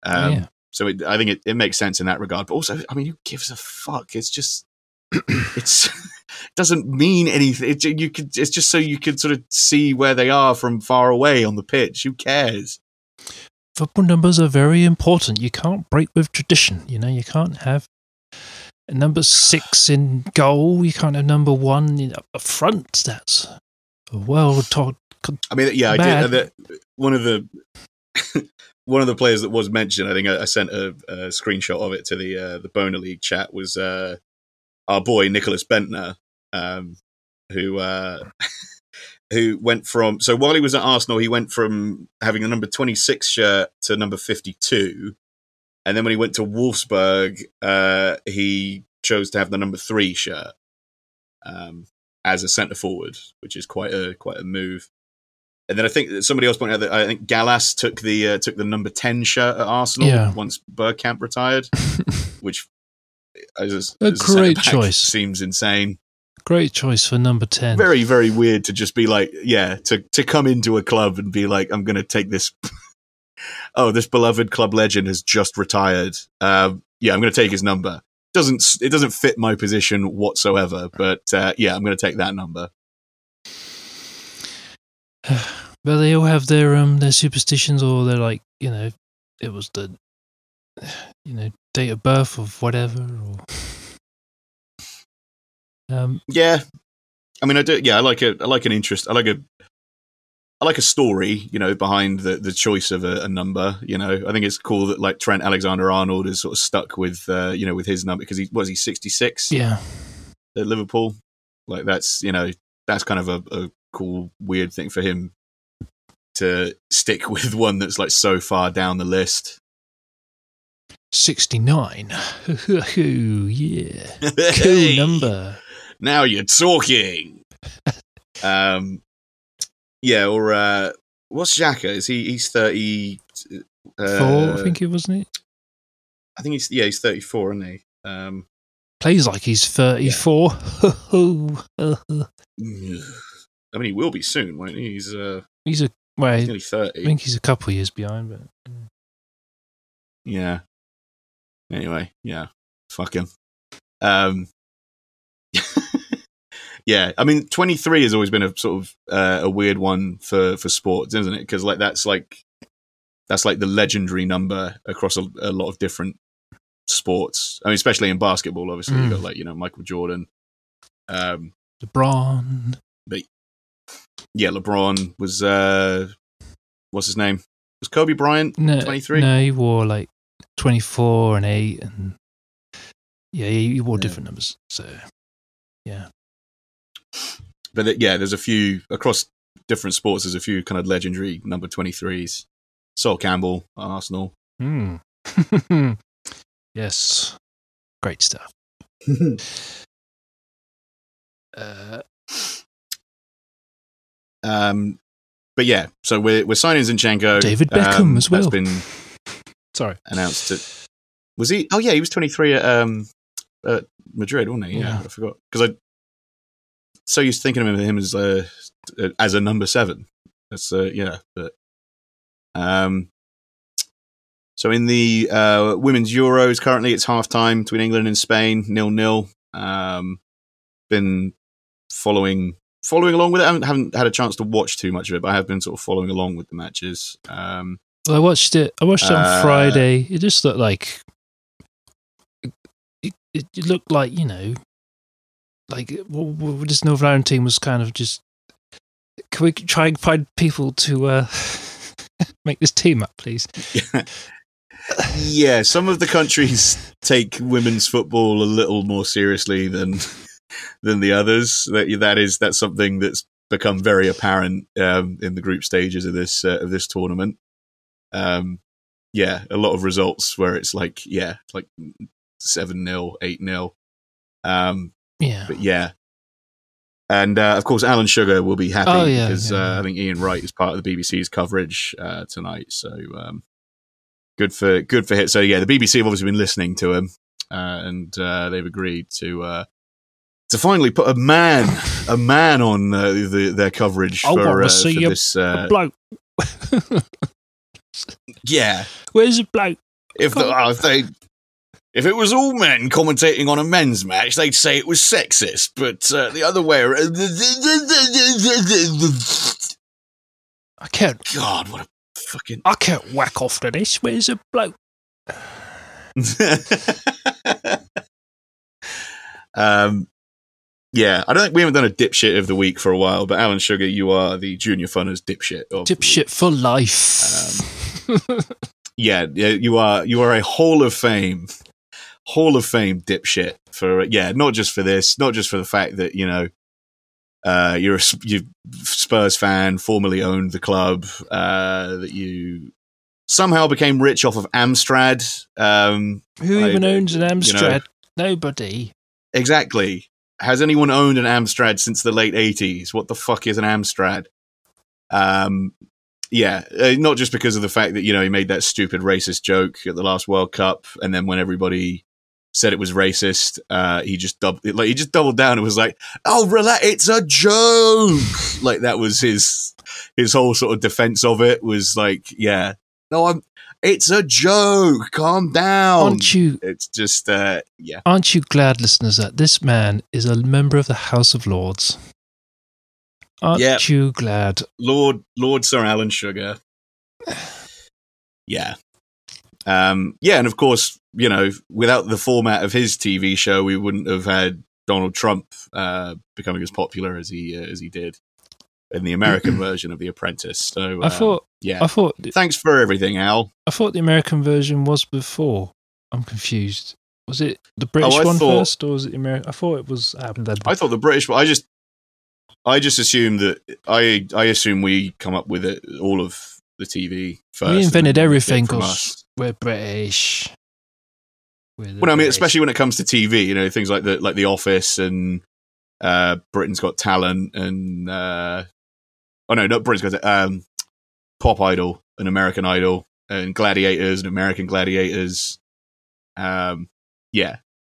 Um, yeah. So it, I think it, it makes sense in that regard. But also, I mean, who gives a fuck? It's just it's it doesn't mean anything. It, you could it's just so you could sort of see where they are from far away on the pitch. Who cares? Football numbers are very important. You can't break with tradition. You know, you can't have number six in goal. You can't have number one in, up front. That's a well taught. I mean, yeah, I did. One of the one of the players that was mentioned, I think I, I sent a, a screenshot of it to the uh, the Boner League chat was uh, our boy Nicklas Bendtner, um, who uh, who went from so while he was at Arsenal, he went from having a number twenty six shirt to number fifty two, and then when he went to Wolfsburg, uh, he chose to have the number three shirt um, as a centre forward, which is quite a quite a move. And then I think somebody else pointed out that I think Gallas took the uh, took the number ten shirt at Arsenal Yeah. once Bergkamp retired, which as a, A as great centre-back choice. seems insane. Great choice for number 10. Very very weird to just be like, yeah, to to come into a club and be like, I'm going to take this. Oh, this beloved club legend has just retired. Um, yeah, I'm going to take his number. Doesn't it doesn't fit my position whatsoever? But uh, yeah, I'm going to take that number. but they all have their um their superstitions or they're like, you know, it was the you know, date of birth of whatever or um Yeah, I mean, I do. Yeah, I like a, I like an interest. I like a, I like a story. You know, behind the the choice of a, a number. You know, I think it's cool that like Trent Alexander Arnold is sort of stuck with, uh, you know, with his number because he was he sixty six yeah. at Liverpool. Like that's you know that's kind of a, a cool weird thing for him to stick with one that's like so far down the list. 69. yeah. Cool number. Now you're talking. um, yeah, or uh, what's Xhaka? Is he? He's thirty. Uh, Four, I think it wasn't it? I think he's yeah, he's thirty four, isn't he? Um, Plays like he's 34. I mean, he will be soon, won't he? He's uh, he's a well, he's I nearly thirty. I think he's a couple years behind, but Yeah. Anyway, yeah, fuck him. Um, yeah, I mean, twenty three has always been a sort of uh, a weird one for for sports, isn't it? Because like that's like that's like the legendary number across a, a lot of different sports. I mean, especially in basketball, obviously you Mm. got like you know Michael Jordan. Um, LeBron. yeah, LeBron was uh, what's his name? Was Kobe Bryant No, twenty three? No, he wore like 24 and 8 and yeah, he, he wore Yeah. different numbers. So yeah. But it, yeah, there's a few across different sports. There's a few kind of legendary number 23s. Sol Campbell, Arsenal. Hmm. yes. Great stuff. Uh, um, but yeah, so we're we're signing Zinchenko. David Beckham Um, as well. That's been sorry. announced. To, was he? Oh yeah, he was 23 at um at Madrid, wasn't he? Yeah, Yeah. I forgot because I so used to thinking of him as uh, as a number seven. That's uh, yeah, but um. So in the uh, women's Euros, currently it's half time between England and Spain, nil nil. Um, been following following along with it. I haven't, haven't had a chance to watch too much of it, but I have been sort of following along with the matches. Um, Well, I watched it. I watched it on Uh, Friday. It just looked like it, it looked like you know, like this Northern Ireland team was kind of just. Can we try and find people to uh, make this team up, please? yeah, some of the countries take women's football a little more seriously than than the others. That that is that's something that's become very apparent um, in the group stages of this uh, of this tournament. Um, yeah, a lot of results where it's like yeah, like seven 0 eight 0 Um, Yeah. but yeah. And uh, of course, Alan Sugar will be happy Oh, yeah, because yeah, uh. I think Ian Wright is part of the BBC's coverage uh, tonight. So um, good for good for him. So yeah, the BBC have obviously been listening to him, uh, and uh, they've agreed to uh, to finally put a man, a man on uh, the, their coverage I for, wanna uh, see for a- this. Uh, bloke. yeah, Where's the bloke? if the, uh, if they. If it was all men commentating on a men's match, they'd say it was sexist. But uh, the other way around. I can't. God, what a fucking. I can't whack off to this. Where's the bloke? um, yeah, I don't think we haven't done a dipshit of the week for a while, but Alan Sugar, you are the Junior Funners dipshit. Dipshit for life. Yeah, yeah, you are. You are a Hall of Fame, Hall of Fame dipshit for yeah, not just for this, not just for the fact that you know. Uh, you're a you Spurs fan, formerly owned the club. Uh, that you somehow became rich off of Amstrad. Um, Who I- even owns an you know- Amstrad? Nobody. Exactly. Has anyone owned an Amstrad since the late 80s? What the fuck is an Amstrad? Um, yeah, uh, not just because of the fact that, you know, he made that stupid racist joke at the last World Cup. And then when everybody said it was racist, uh, he just doubled, like, he just doubled down and was like, oh, relax, it's a joke. like that was his, his whole sort of defense of it was like, yeah, no, I'm, it's a joke. Calm down. Aren't you? It's just, uh, yeah. Aren't you glad, listeners, that this man is a member of the House of Lords? Aren't Yep. you glad? Lord Lord Sir Alan Sugar. Yeah. Um, yeah, and of course, you know, without the format of his TV show, we wouldn't have had Donald Trump uh, becoming as popular as he uh, as he did in the American version of The Apprentice. So, I um, thought. yeah. I thought. Thanks for everything, Al. I thought the American version was before. I'm confused. Was it the British Oh, one thought- first, or was it the American? I thought it was. Uh, I thought the British. I just, I just assumed that I, I assume we come up with it, all of the TV first. we invented everything because us. We're British. We're Well, no, I mean, especially when it comes to TV, you know, things like the like The Office and uh, Britain's Got Talent and uh, oh no, not Britain's Got um, Pop Idol and American Idol and Gladiators and American Gladiators. Um, yeah,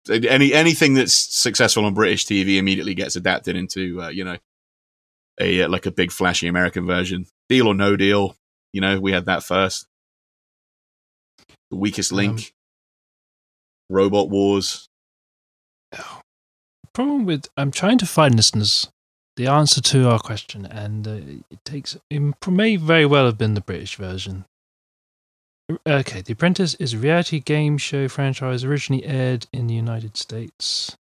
any anything that's successful on British TV immediately gets adapted into uh, you know a uh, like a big flashy American version. Deal or No Deal, you know, we had that first. The Weakest Um, Link. Robot Wars. The problem with I'm trying to find listeners the answer to our question, and uh, it takes it may very well have been the British version. Okay, The Apprentice is a reality game show franchise originally aired in the United States.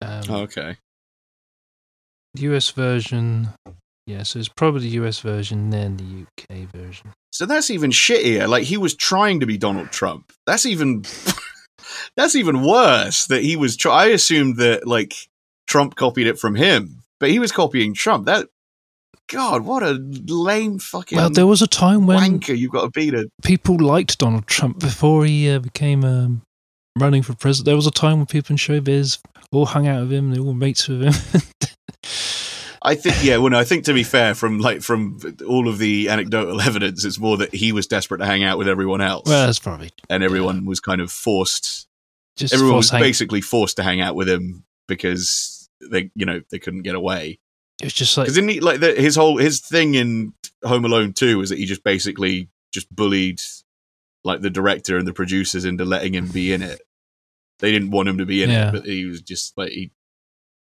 Um, Oh, okay. US version, yeah, so it's probably the US version, then the UK version. So that's even shittier. Like he was trying to be Donald Trump. That's even that's even worse. That he was. Try- I assumed that like Trump copied it from him, but he was copying Trump. That God, what a lame fucking Well, there was a time when wanker you got to be to. people liked Donald Trump before he uh, became um, running for president. There was a time when people in showbiz all hung out with him, they were all mates with him. I think yeah. Well, no, I think to be fair, from like from all of the anecdotal evidence, it's more that he was desperate to hang out with everyone else, well, that's probably and everyone was kind of forced just everyone was hang- basically forced to hang out with him because they you know they couldn't get away It was just like because he like the, his whole his thing in home alone 2 was that he just basically just bullied like the director and the producers into letting him be in it they didn't want him to be in Yeah. it but he was just like he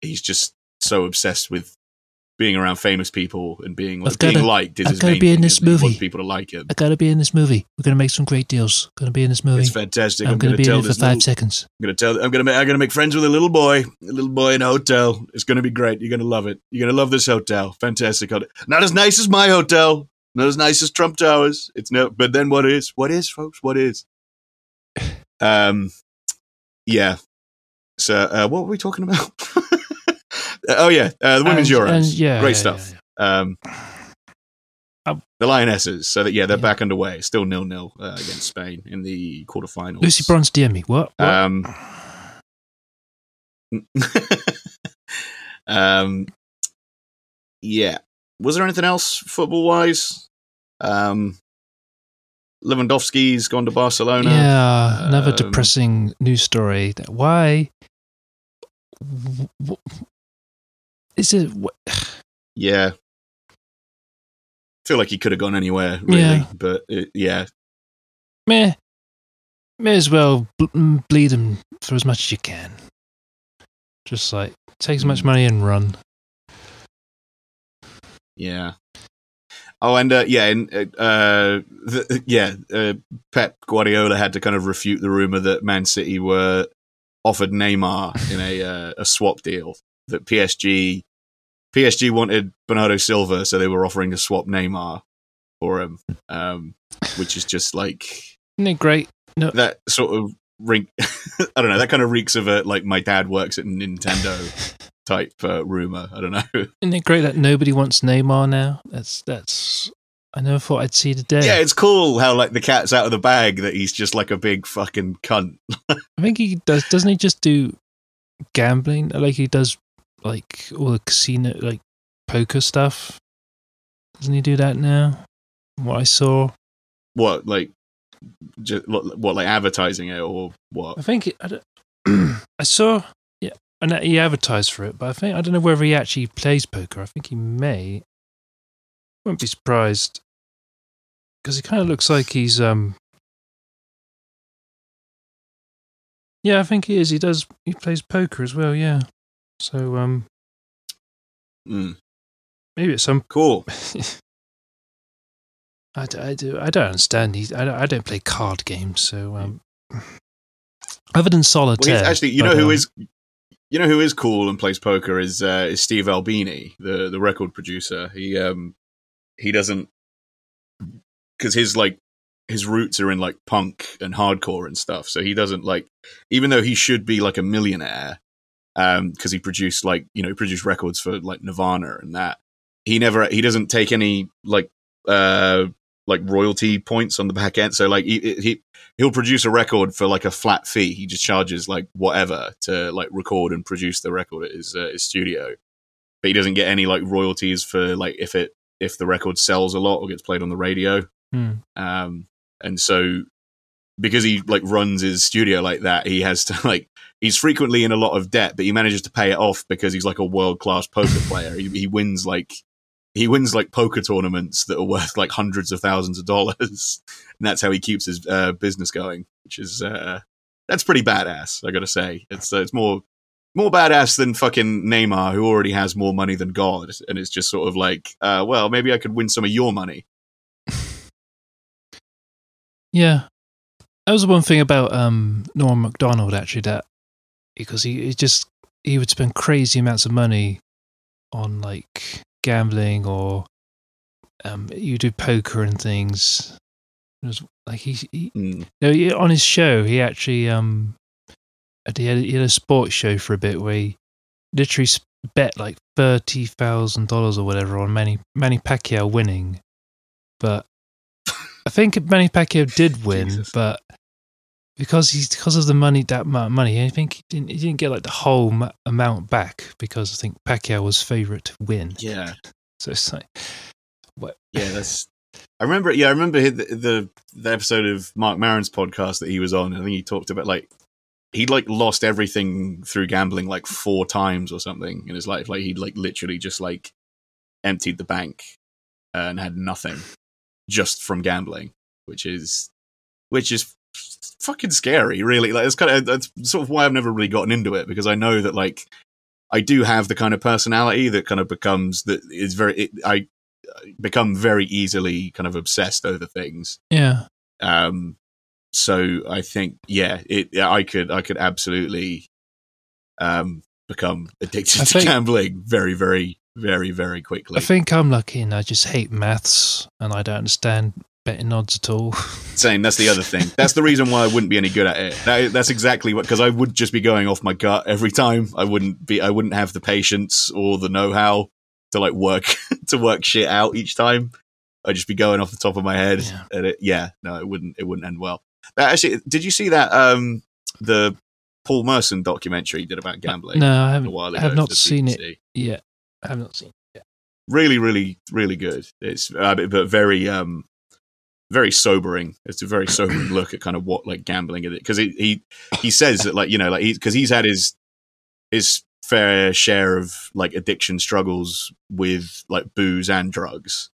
he's just so obsessed with being around famous people and being like gotta- being liked is I've his gotta main be in this isn't? He movie. people to like him I gotta be in this movie. We're gonna make some great deals. Gonna be in this movie. it's fantastic I'm, i'm, gonna going be to in it for five little, seconds. I'm gonna tell. I'm gonna. Make, I'm gonna make friends with a little boy. A little boy in a hotel. It's gonna be great. You're gonna love it. You're gonna love this hotel. Fantastic hotel. Not as nice as my hotel. Not as nice as Trump Towers. It's no. But then what is? What is, folks? What is? Um. Yeah. So uh, what were we talking about? oh yeah, uh, the women's And- Euros. and yeah, great yeah, stuff. yeah, Um. Um, the Lionesses. So that yeah, they're back underway. Still nil nil uh, against Spain in the quarterfinals. Lucy Bronze DM me. What? what? Um, um, yeah. Was there anything else football wise? Um, Lewandowski's gone to Barcelona. yeah, another um, depressing news story. Why? W- is Yeah. Feel like he could have gone anywhere, really. Yeah. But it, yeah. Meh. May as well bl- mm, bleed him for as much as you can. Just like take as much Mm. money and run. Yeah. Oh, and uh, yeah, and uh, uh, the, yeah, uh, Pep Guardiola had to kind of refute the rumor that Man City were offered Neymar in a uh, a swap deal. That PSG PSG wanted Bernardo Silva, so they were offering to swap Neymar for him, um, which is just like Isn't it great? that sort of rink. I don't know. That kind of reeks of a like my dad works at Nintendo type uh, rumor. I don't know. Isn't it great that nobody wants Neymar now? That's that's. I never thought I'd see the day. Yeah, it's cool how like the cat's out of the bag that he's just like a big fucking cunt. I think he does. Doesn't he just do gambling? Like he does, like all the casino, like poker stuff. Doesn't he do that now? What I saw, What like, just, what like advertising it or what? I think it, I, don't, I saw. Yeah, and he advertised for it, but I think I don't know whether he actually plays poker. I think he may. Wouldn't be surprised because he kind of looks like he's um. Yeah, I think he is. He does. He plays poker as well. Yeah. So um, Mm, maybe at some cool. I, d- I do I don't understand these I don't, I don't play card games so um other than Well, solitaire he's actually, you know but, who um, is, you know who is cool and plays poker is uh, is Steve Albini, the the record producer. He um he doesn't because his like his roots are in like punk and hardcore and stuff. So he doesn't like, even though he should be like a millionaire, um, because he produced like you know he produced records for like Nirvana and that. He never he doesn't take any like uh like royalty points on the back end. So like he, he he'll produce a record for like a flat fee. He just charges like whatever to like record and produce the record at his uh, his studio, but he doesn't get any like royalties for like if it if the record sells a lot or gets played on the radio. hmm. Um, and so because he like runs his studio like that, he has to like he's frequently in a lot of debt, but he manages to pay it off because he's like a world class poker player. He, he wins like he wins like poker tournaments that are worth like hundreds of thousands of dollars, and that's how he keeps his uh, business going. Which is uh, that's pretty badass. I gotta say, it's uh, it's more more badass than fucking Neymar, who already has more money than God, and it's just sort of like, uh, well, maybe I could win some of your money. yeah that was the one thing about um Norm Macdonald actually that because he, he just he would spend crazy amounts of money on like gambling or um you do poker and things it was like he, he Mm. No, he- on his show, he actually um, he had, he had a sports show for a bit where he literally bet like thirty thousand dollars or whatever on Manny Manny Pacquiao winning, but I think Manny Pacquiao did win, Jesus. but because he's because of the money that money, I think he didn't he didn't get like the whole ma- amount back because I think Pacquiao was favorite to win. Yeah, So it's like what? yeah, that's. I remember. Yeah, I remember the, the the episode of Marc Maron's podcast that he was on. I think he talked about like he'd like lost everything through gambling like four times or something in his life. Like he'd like literally just like emptied the bank uh, and had nothing just from gambling, which is which is fucking scary. Really, like it's kind of that's sort of why I've never really gotten into it because I know that like I do have the kind of personality that kind of becomes that is very. It, I become very easily kind of obsessed over things. yeah, Um, so I think, yeah, it. yeah, I could, I could absolutely, um, become addicted I to think- gambling very, very, very, very quickly. I think I'm lucky and I just hate maths and I don't understand betting odds at all. Saying that's the other thing. That's the reason why I wouldn't be any good at it. That, that's exactly what because I would just be going off my gut every time. I wouldn't be. I wouldn't have the patience or the know-how to like work to work shit out each time. I'd just be going off the top of my head. Yeah. And it, yeah, no, it wouldn't. It wouldn't end well. But actually, did you see that um the Paul Merson documentary he did about gambling no, I haven't. while I have not seen it BBC? yet. I have not seen. It. really really really good it's uh, but very um very sobering it's a very sobering look at kind of what like gambling is because he, he he says that like you know like he because he's had his his fair share of like addiction struggles with like booze and drugs,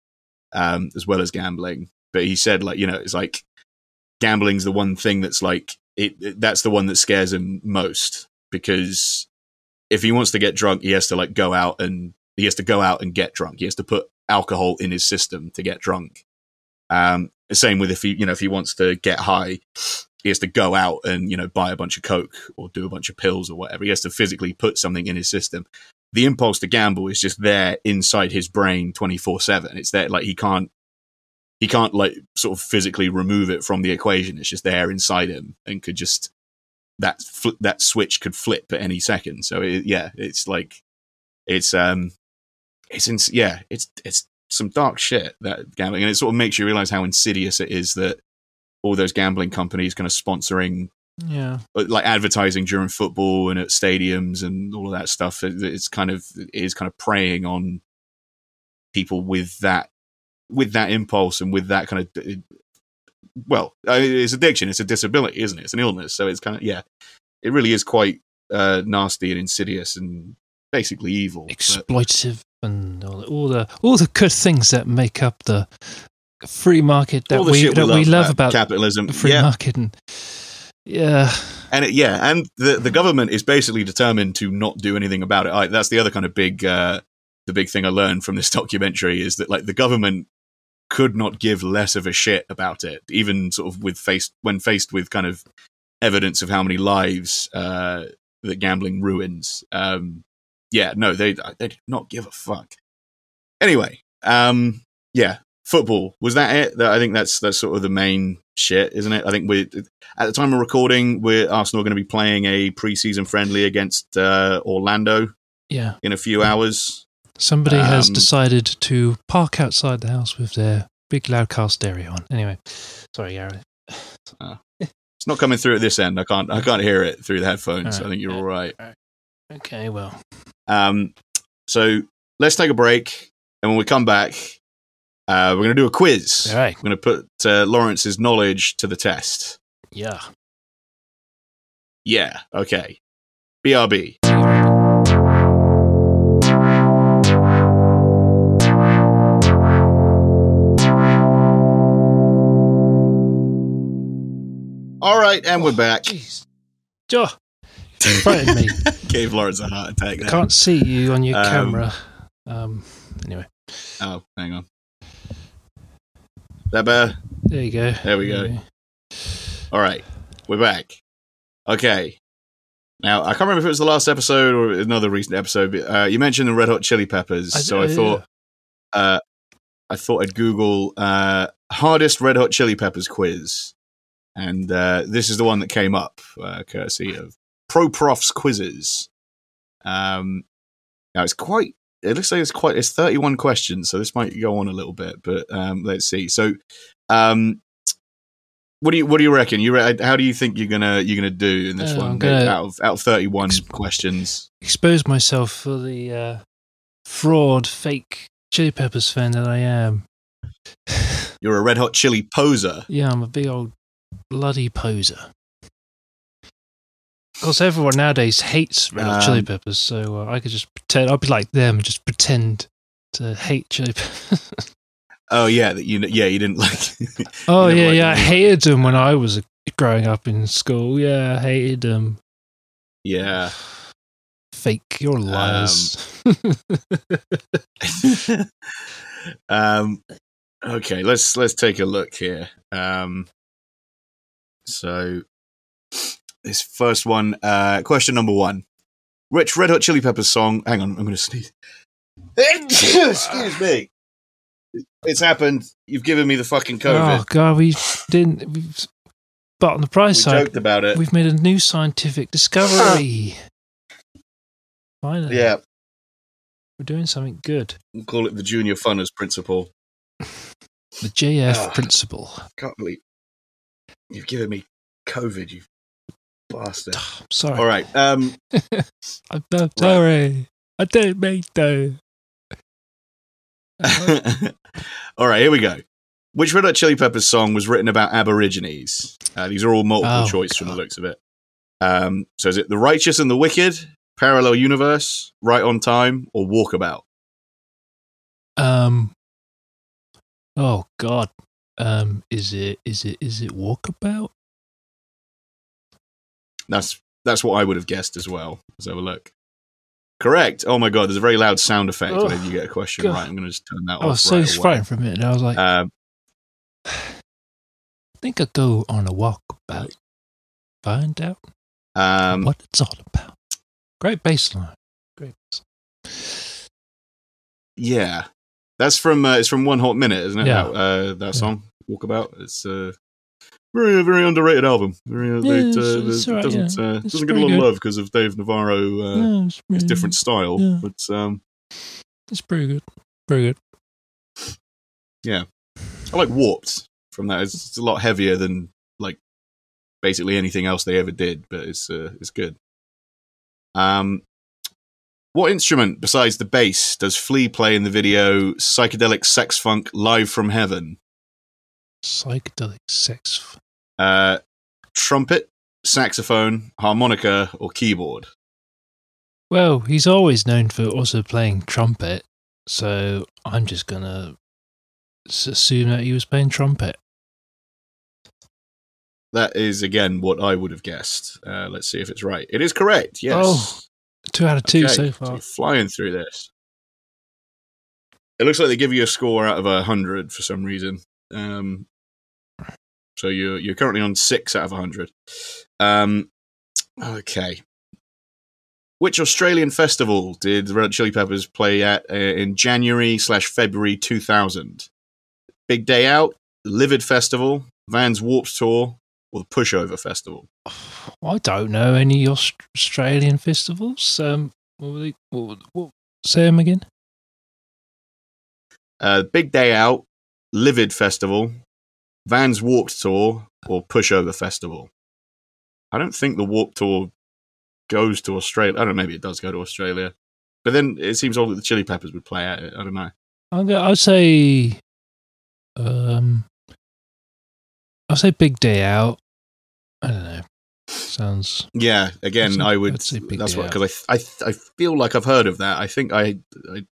um, as well as gambling. But he said like you know it's like gambling's the one thing that's like it, it that's the one that scares him most because if he wants to get drunk, he has to like go out and he has to go out and get drunk. He has to put alcohol in his system to get drunk. Um, same with if he, you know, if he wants to get high, he has to go out and you know buy a bunch of coke or do a bunch of pills or whatever. He has to physically put something in his system. The impulse to gamble is just there inside his brain twenty four seven. It's there, like he can't, he can't like sort of physically remove it from the equation. It's just there inside him and could just that fl- that switch could flip at any second. So it, yeah, it's like it's um it's in, yeah it's it's some dark shit that gambling and it sort of makes you realize how insidious it is that all those gambling companies kind of sponsoring Yeah. like advertising during football and at stadiums and all of that stuff it- it's kind of it is kind of preying on people with that with that impulse and with that kind of well uh, it's addiction it's a disability isn't it? It's an illness so it's kind of yeah. It really is quite uh, nasty and insidious and basically evil Exploitative and all the, all the all the good things that make up the free market that all the we that we love about capitalism the free yeah market and yeah and it, yeah, and the the government is basically determined to not do anything about it. I, that's the other kind of big uh, the big thing I learned from this documentary is that like the government could not give less of a shit about it, even sort of with faced when faced with kind of evidence of how many lives uh, that gambling ruins. Um, yeah, no, they they did not give a fuck. Anyway, um, yeah, football was that it? I think that's that's sort of the main shit, isn't it? I think we at the time of recording, we're Arsenal going to be playing a preseason friendly against uh, Orlando yeah in a few hours. somebody has Um, decided to park outside the house with their big loud car stereo on anyway sorry Gary It's not coming through at this end. I can't I can't hear it through the headphones. so I think you're yeah. all right. Okay well Um, so let's take a break, and when we come back, uh, we're going to do a quiz. all right We're going to put uh, Lawrence's knowledge to the test. yeah Yeah. Okay. BRB. All right, and we're back. jeez Joe frightened me Gave Lawrence a heart attack. I can't see you on your Um, camera um anyway Oh, hang on. That better? there you go There we go. All right, we're back. Okay. Now I can't remember if it was the last episode or another recent episode. But, uh, you mentioned the Red Hot Chili Peppers, I- so I uh, thought uh, I thought I'd Google uh, hardest Red Hot Chili Peppers quiz, and uh, this is the one that came up, uh, courtesy of Pro Profs Quizzes. Um, now it's quite. It looks like it's quite. It's thirty-one questions, so this might go on a little bit, but um, let's see. So, um, what do you what do you reckon? You re- how do you think you're gonna you're gonna do in this Uh, one out of out of thirty-one Exp- questions? expose myself for the uh, fraud, fake Chili Peppers fan that I am. You're a Red Hot Chili poser. Yeah, I'm a big old bloody poser. Of course, everyone nowadays hates Red Hot Chili Um, Peppers, so uh, I could just pretend. I'd be like them, and just pretend to hate Chili Peppers. Oh yeah, that you yeah you didn't like. oh You yeah, yeah, I hated them when I was uh, growing up in school. Yeah, I hated them. yeah. Fake, you're liars. um, okay, let's let's take a look here. Um, so this first one, uh, question number one: Which Red Hot Chili Peppers song? Hang on, I'm going to sneeze. Excuse me. It's happened. You've given me the fucking COVID. oh god, we didn't. We've, but on the we price side, joked about it. We've made a new scientific discovery. Finally, Yeah, we're doing something good. we'll call it the Junior Funners Principle. The JF Ah. principle. Can't believe you've given me COVID, you bastard. I'm sorry. All right. Um, I'm so sorry. I didn't mean to. all right, here we go. Which Red Hot Chili Peppers song was written about Aborigines? Uh, these are all multiple Oh, choice from the looks of it. Um, so is it The Righteous and the Wicked, parallel universe, right on time, or walkabout? Um. Oh God. Um. Is it? Is it? Is it walkabout? That's that's what I would have guessed as well. Let's have a look. Correct. Oh my god, there's a very loud sound effect Oh, whenever you get a question God. right. I'm going to just turn that I was off. so right frightened for a minute. I was like, Um, I think I'd go on a walkabout. Find out um, what it's all about. Great bassline. Great. bassline. yeah, that's from uh, it's from One Hot Minute, isn't it? Yeah. That, uh, that song Walkabout. It's a very very underrated album. Very, uh, Yeah, it, it's- uh, it's it alright, doesn't uh, It's doesn't get a lot of love because of Dave Navarro. Uh, Yeah, it's, It's pretty- different style, yeah. but um, It's pretty good. Pretty good. Yeah, I like Warped from that. It's, it's a lot heavier than like basically anything else they ever did, but it's uh, it's good. Um, what instrument besides the bass does Flea play in the video "Psychedelic Sex Funk Live from Heaven"? Psychedelic sex. Uh, trumpet, saxophone, harmonica, or keyboard? Well, he's always known for also playing trumpet, so I'm just gonna assume that he was playing trumpet. That is again what I would have guessed. Uh, let's see if it's right. It is correct. Yes. Oh, Two out of two Okay, so far. flying through this. It looks like they give you a score out of a hundred for some reason. Um, so you're you're currently on six out of a hundred. Um, okay. Which Australian festival did the Red Chili Peppers play at uh, in January slash February two thousand? Big Day Out, Livid Festival, Vans Warped Tour, or the Pushover Festival? I don't know any Australian festivals. Um, what were they? What, what, what, say them again. Uh, Big Day Out, Livid Festival, Vans Warped Tour, or Pushover Festival. I don't think the Warped Tour goes to Australia. I don't know, maybe it does go to Australia. But then it seems odd that the Chili Peppers would play at it. I don't know. I'll say, um, I'll say Big Day Out. I don't know. Sounds Yeah, again, I would. Say Big That's Day what because I, I I feel like I've heard of that. I think I, I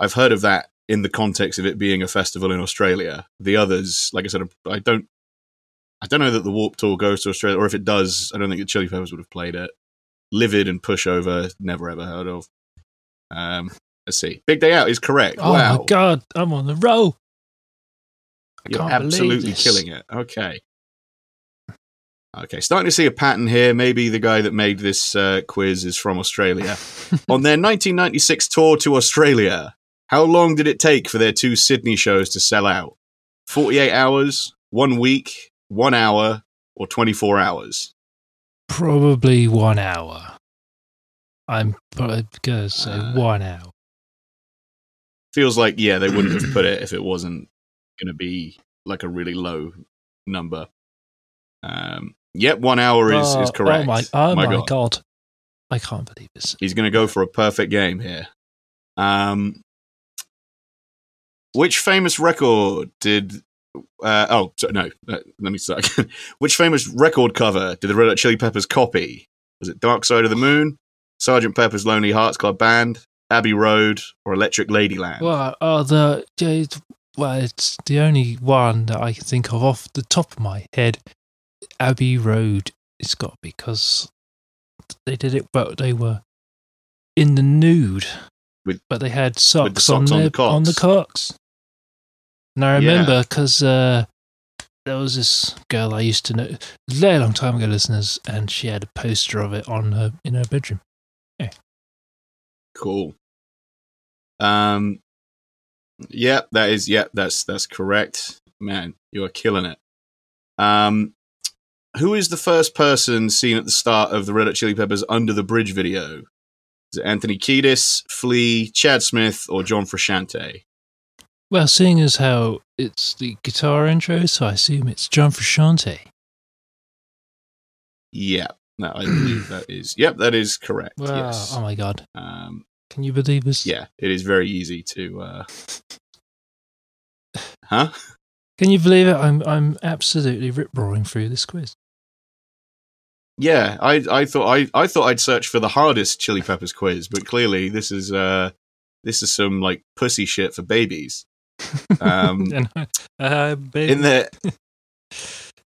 I've heard of that in the context of it being a festival in Australia. The others, like I said, I don't. I don't know that the Warp Tour goes to Australia, or if it does, I don't think the Chili Peppers would have played it. Livid and Pushover, never ever heard of. Um, let's see. Big Day Out is correct. oh wow, my god, I'm on the roll. I you're absolutely killing it. Okay. Okay, starting to see a pattern here. Maybe the guy that made this uh, quiz is from Australia. On their 1996 tour to Australia, how long did it take for their two Sydney shows to sell out? 48 hours, one week, one hour, or 24 hours? Probably one hour. I'm probably gonna say Uh, one hour. Feels like, yeah, they wouldn't have put it if it wasn't going to be like a really low number. Um, yep, one hour is, is Oh, correct. Oh my, oh my, God. god. I can't believe this. He's going to go for a perfect game here. Um, which famous record did? Uh, oh, so, no. Uh, let me start again. which famous record cover did the Red Hot Chili Peppers copy? Was it Dark Side of the Moon, Sergeant Pepper's Lonely Hearts Club Band, Abbey Road, or Electric Ladyland? Well, oh, the it's- well, it's the only one that I can think of off the top of my head. Abbey Road. It's got because they did it, but they were in the nude, With- but they had socks, socks on, on their, the on the cocks. And I remember because uh, there was this girl I used to know a very long time ago, listeners, and she had a poster of it on her in her bedroom. Yeah. Cool. Um, yeah, that is. Yeah, that's that's correct. Man, you are killing it. Um, who is the first person seen at the start of the Red Hot Chili Peppers Under the Bridge video? Is it Anthony Kiedis, Flea, Chad Smith, or John Frusciante? Well, seeing as how it's the guitar intro, so I assume it's John Frusciante. Yeah, no, I believe that is. Yep, that is correct. Wow. Yes. Oh my god. Um, Can you believe this? yeah, it is very easy to. Uh... Huh? Can you believe it? I'm I'm absolutely rip roaring through this quiz. yeah, I I thought I I thought I'd search for the hardest Chili Peppers quiz, but clearly this is uh this is some like pussy shit for babies. Um, uh, in their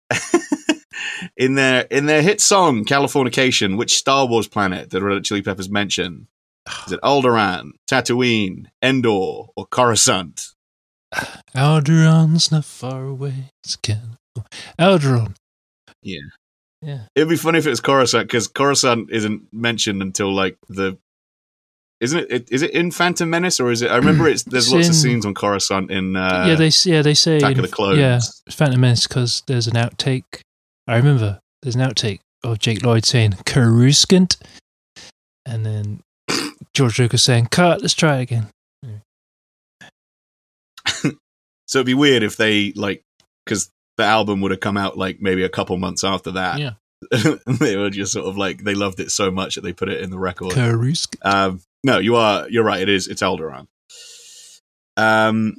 in their in their hit song Californication, which Star Wars planet did Red Hot Chili Peppers mention? Is it Alderaan, Tatooine, Endor, or Coruscant? Alderaan's not far away. It's California. Alderaan. Yeah. Yeah. It'd be funny if it was Coruscant because Coruscant isn't mentioned until like the. Isn't it, it? Is it in Phantom Menace or is it? I remember it's there's It's lots of scenes on Coruscant in. Uh, yeah, they yeah they say Attack in- of the Clones. Yeah, Phantom Menace because there's an outtake. I remember there's an outtake of Jake Lloyd saying Coruscant, and then George Lucas saying "Cut, let's try it again." So it'd be weird if they like because the album would have come out like maybe a couple months after that. Yeah. they were just sort of like they loved it so much that they put it in the record. Coruscant. Um, no, you are you're right. It is it's Alderaan. Um,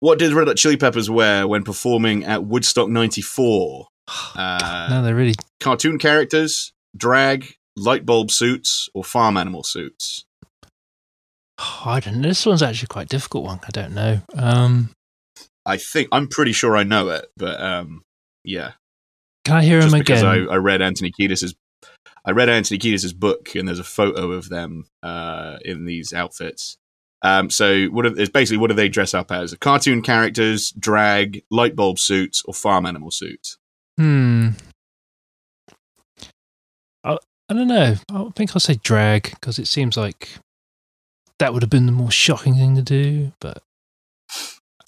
what did Red Hot Chili Peppers wear when performing at Woodstock '94? Uh, no, they're really cartoon characters, drag, light bulb suits, or farm animal suits? oh, I don't know. This one's actually quite a difficult one. I don't know. Um, I think I'm pretty sure I know it, but um, yeah, can I hear just him because again? I, I read Anthony Kiedis's I read Anthony Kiedis's book, and there's a photo of them uh, in these outfits. Um, so what are, it's basically what do they dress up as? Cartoon characters, drag, light bulb suits, or farm animal suits? Hmm. I, I don't know. I think I'll say drag because it seems like that would have been the more shocking thing to do. But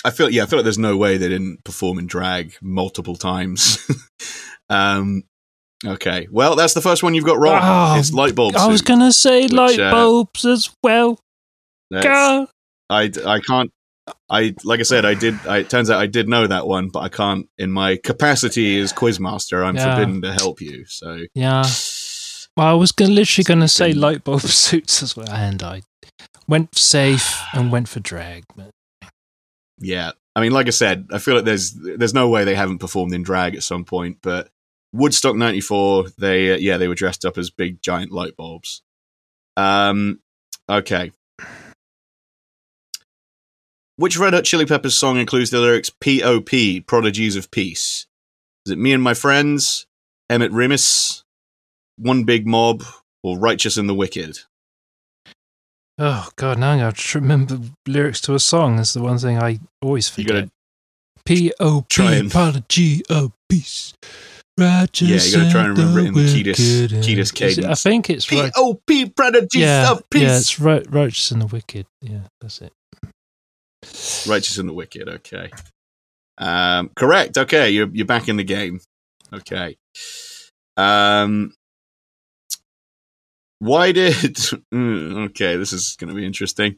I feel yeah, I feel like there's no way they didn't perform in drag multiple times. um, okay, well that's the first one you've got wrong. Oh, it's light bulb. I was gonna say which, light uh, bulbs as well. Go. I, I can't. I like I said, I did. I, it turns out I did know that one, but I can't. In my capacity as quizmaster, I'm Yeah. forbidden to help you. So Yeah. Well, I was gonna, literally going to say light bulb suits as well, and I went safe and went for drag. But yeah, I mean, like I said, I feel like there's there's no way they haven't performed in drag at some point. But Woodstock '94, they uh, yeah they were dressed up as big giant light bulbs. Um, okay. Which Red Hot Chili Peppers song includes the lyrics "P.O.P. Prodigies of Peace"? Is it "Me and My Friends," "Emit Remmus," "One Big Mob," or "Righteous and the Wicked"? oh god, now I have to remember lyrics to a song. That's the one thing I always forget. P O P apology of peace. Righteous Yeah, you gotta try and remember it in the the Kiedis- wicked and- Kiedis Is it- I think it's right. P.O.P. Prodigies Yeah, of Peace. yeah, it's right, righteous and the wicked. Yeah, that's it. Righteous and the Wicked. Okay. Um, correct. Okay, you're you're back in the game. Okay. Um, why did? Mm, okay, this is going to be interesting.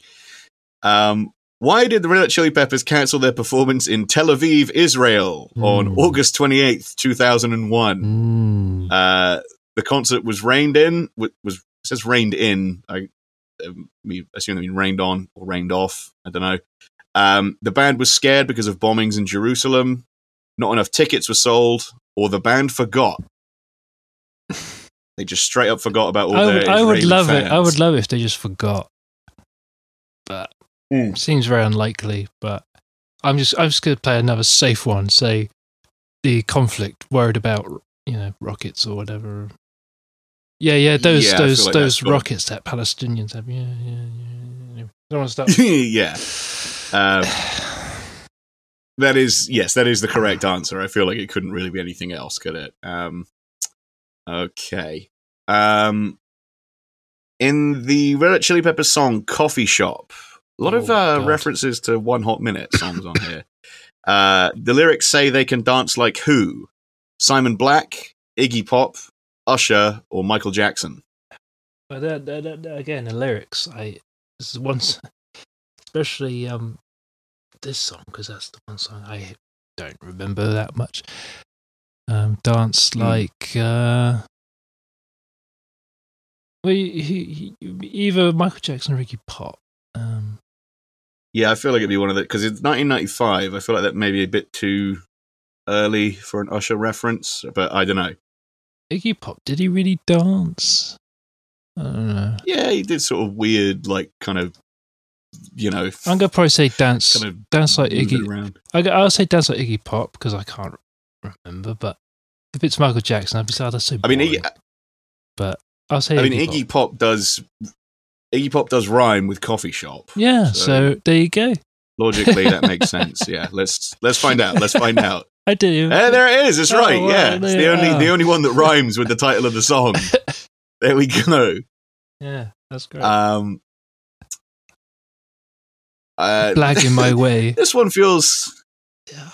Um, why did the Red Hot Chili Peppers cancel their performance in Tel Aviv, Israel, on Hmm. August twenty eighth, two thousand and one? Mm. Uh, the concert was rained in. wa- Was it says rained in. I um, we assume they mean rained on or rained off. I don't know. Um, the band was scared because of bombings in Jerusalem. Not enough tickets were sold, or the band forgot. they just straight up forgot about all I their would, I would love it. I would love it if they just forgot. But Mm. seems very unlikely. But I'm just I'm just going to play another safe one. Say the conflict, worried about you know rockets or whatever. Yeah, yeah, those Yeah, those like those rockets that Palestinians have. Yeah, yeah, yeah. Don't want to start. yeah. Um, that is yes, that is the correct answer. I feel like it couldn't really be anything else, could it? Um, okay. Um, in the Red Hot Chili Peppers song "Coffee Shop," a lot of Oh, uh, references to One Hot Minute songs on here. Uh, the lyrics say they can dance like who? Simon Black, Iggy Pop, Usher, or Michael Jackson? But again, the lyrics. I this is one, s- especially um, this song because that's the one song I don't remember that much. Um, dance Hmm. like uh, well, he, he, he- either Michael Jackson or Ricky Pop. Um, Yeah, I feel like it'd be one of the because it's 1995. I feel like that may be a bit too early for an Usher reference, but I don't know. Iggy Pop, did he really dance? I don't know. Yeah, he did sort of weird, like kind of, you know, I'm gonna probably say dance, kind of dance like Iggy. I, I'll say dance like Iggy Pop because I can't remember. But if it's Michael Jackson, I'd be sad. Oh, that's so. I mean, boring. Iggy, but I'll say. I mean, Iggy, Iggy Pop. Pop does. Iggy Pop does rhyme with coffee shop. Yeah. so- So, there you go. Logically, that makes sense. Yeah, let's let's find out. Let's find out. I do. Eh, there it is. It's Oh, right. wow, Yeah, it's the only the oh. only one that rhymes with the title of the song. There we go. yeah, that's great. Um, uh, Blagging my way. this one feels. Yeah.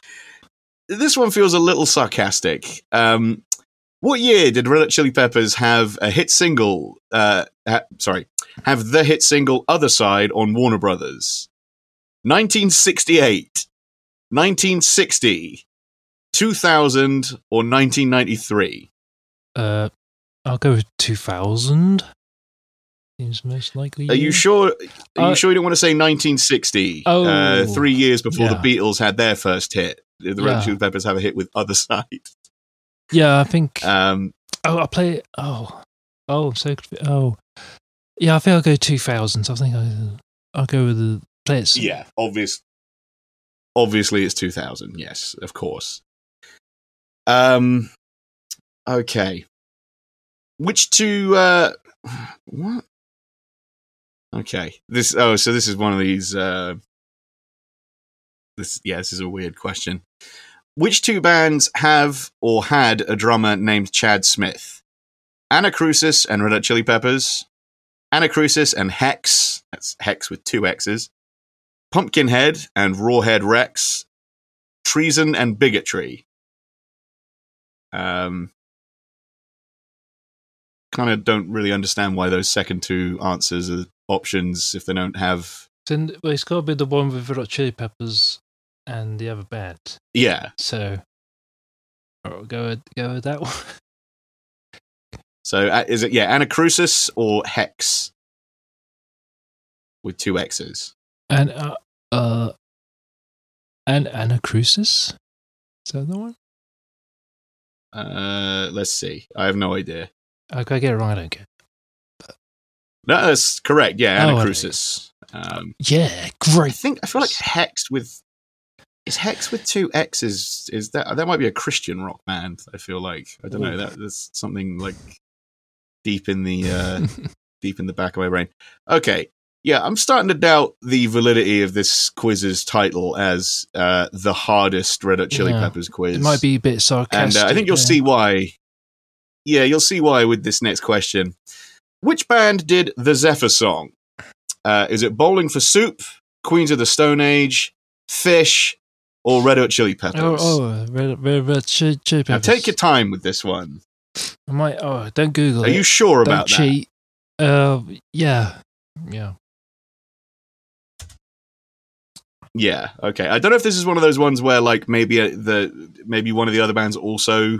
This one feels a little sarcastic. Um, what year did Red Hot Chili Peppers have a hit single? Uh, ha- sorry, have the hit single "Other Side" on Warner Brothers? 1968, 1960, 2000, or 1993? Uh, I'll go with 2000. Seems most likely. Are you sure? Are you Uh, sure you don't want to say 1960? Oh, uh, three years before yeah. the Beatles had their first hit. The Red Hot Yeah. Chili Peppers have a hit with "Other Side." Yeah, I think. Um, oh, I play. Oh, oh, so oh, yeah. I think I'll go 2000s. I think I, I'll go with the play it. s- yeah, obvious. Obviously, it's 2000. Yes, of course. Um, okay. Which two? Uh, what? Okay. This. Oh, so this is one of these. Uh, this. Yeah, this is a weird question. Which two bands have or had a drummer named Chad Smith? Anacrusis and Red Hot Chili Peppers. Anacrusis and Hex. That's Hex with two X's. Pumpkinhead and Rawhead Rex, Treason and Bigotry. Um, kind of don't really understand why those second two answers are options if they don't have. Then well, it's got to be the one with Red Hot Chili Peppers and the other band. Yeah, So, go with, go with that one. so uh, is it yeah Anacrusis or Hex with two X's? And uh, uh, and Anacrusis. Is that the one? Uh, let's see. I have no idea. Okay, I get it wrong. I don't care. No, that's correct. Yeah, Oh, Anacrusis. Um, Yeah, I think I feel like Hex with is Hex with two X's. Is that that might be a Christian rock band? I feel like I don't know. That there's something like deep in the uh, deep in the back of my brain. Okay, yeah, I'm starting to doubt the validity of this quiz's title as uh, the hardest Red Hot Chili Yeah. Peppers quiz. It might be a bit and sarcastic. uh, I think you'll yeah. see why. Yeah, you'll see why with this next question. Which band did the Zephyr song? Uh, is it Bowling for Soup, Queens of the Stone Age, Phish, or Red Hot Chili Peppers? Oh, oh, red, red, red chili, chili now take your time with this one. I might. Oh, don't Google. Are it. you sure don't about that? cheat. Uh, yeah, yeah. Yeah. Okay. I don't know if this is one of those ones where like maybe uh the maybe one of the other bands also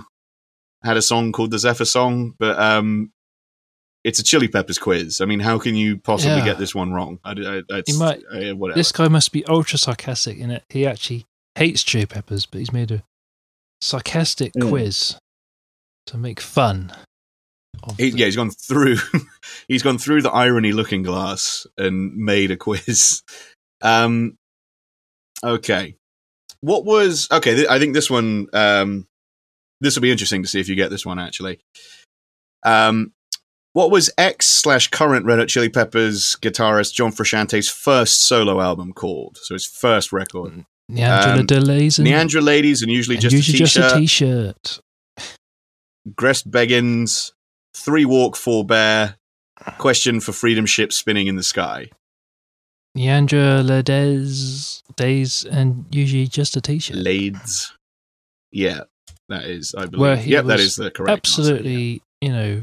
had a song called the Zephyr song, but um, it's a Chili Peppers quiz. I mean, how can you possibly Yeah. get this one wrong? I, I, it's, You might- uh, whatever. This guy must be ultra sarcastic in it. He actually hates chili peppers, but he's made a sarcastic Mm. quiz to make fun. Of He, the- yeah, he's gone through. he's gone through the irony looking glass and made a quiz. Um, okay, what was okay? Th- I think this one. Um, this will be interesting to see if you get this one actually. Um, what was ex slash current Red Hot Chili Peppers guitarist John Frusciante's first solo album called? So his first record. Niandra um, delays and, Niandra Ladies and usually and just usually a just a t-shirt. t-shirt. Grest Beggins, Three Walk, Four Bear, Question for Freedom Ship Spinning in the Sky. Niandra LaDes days and usually just a t-shirt. LaDes. Yeah, that is, I believe. Yep, that the correct answer, Absolutely, you know,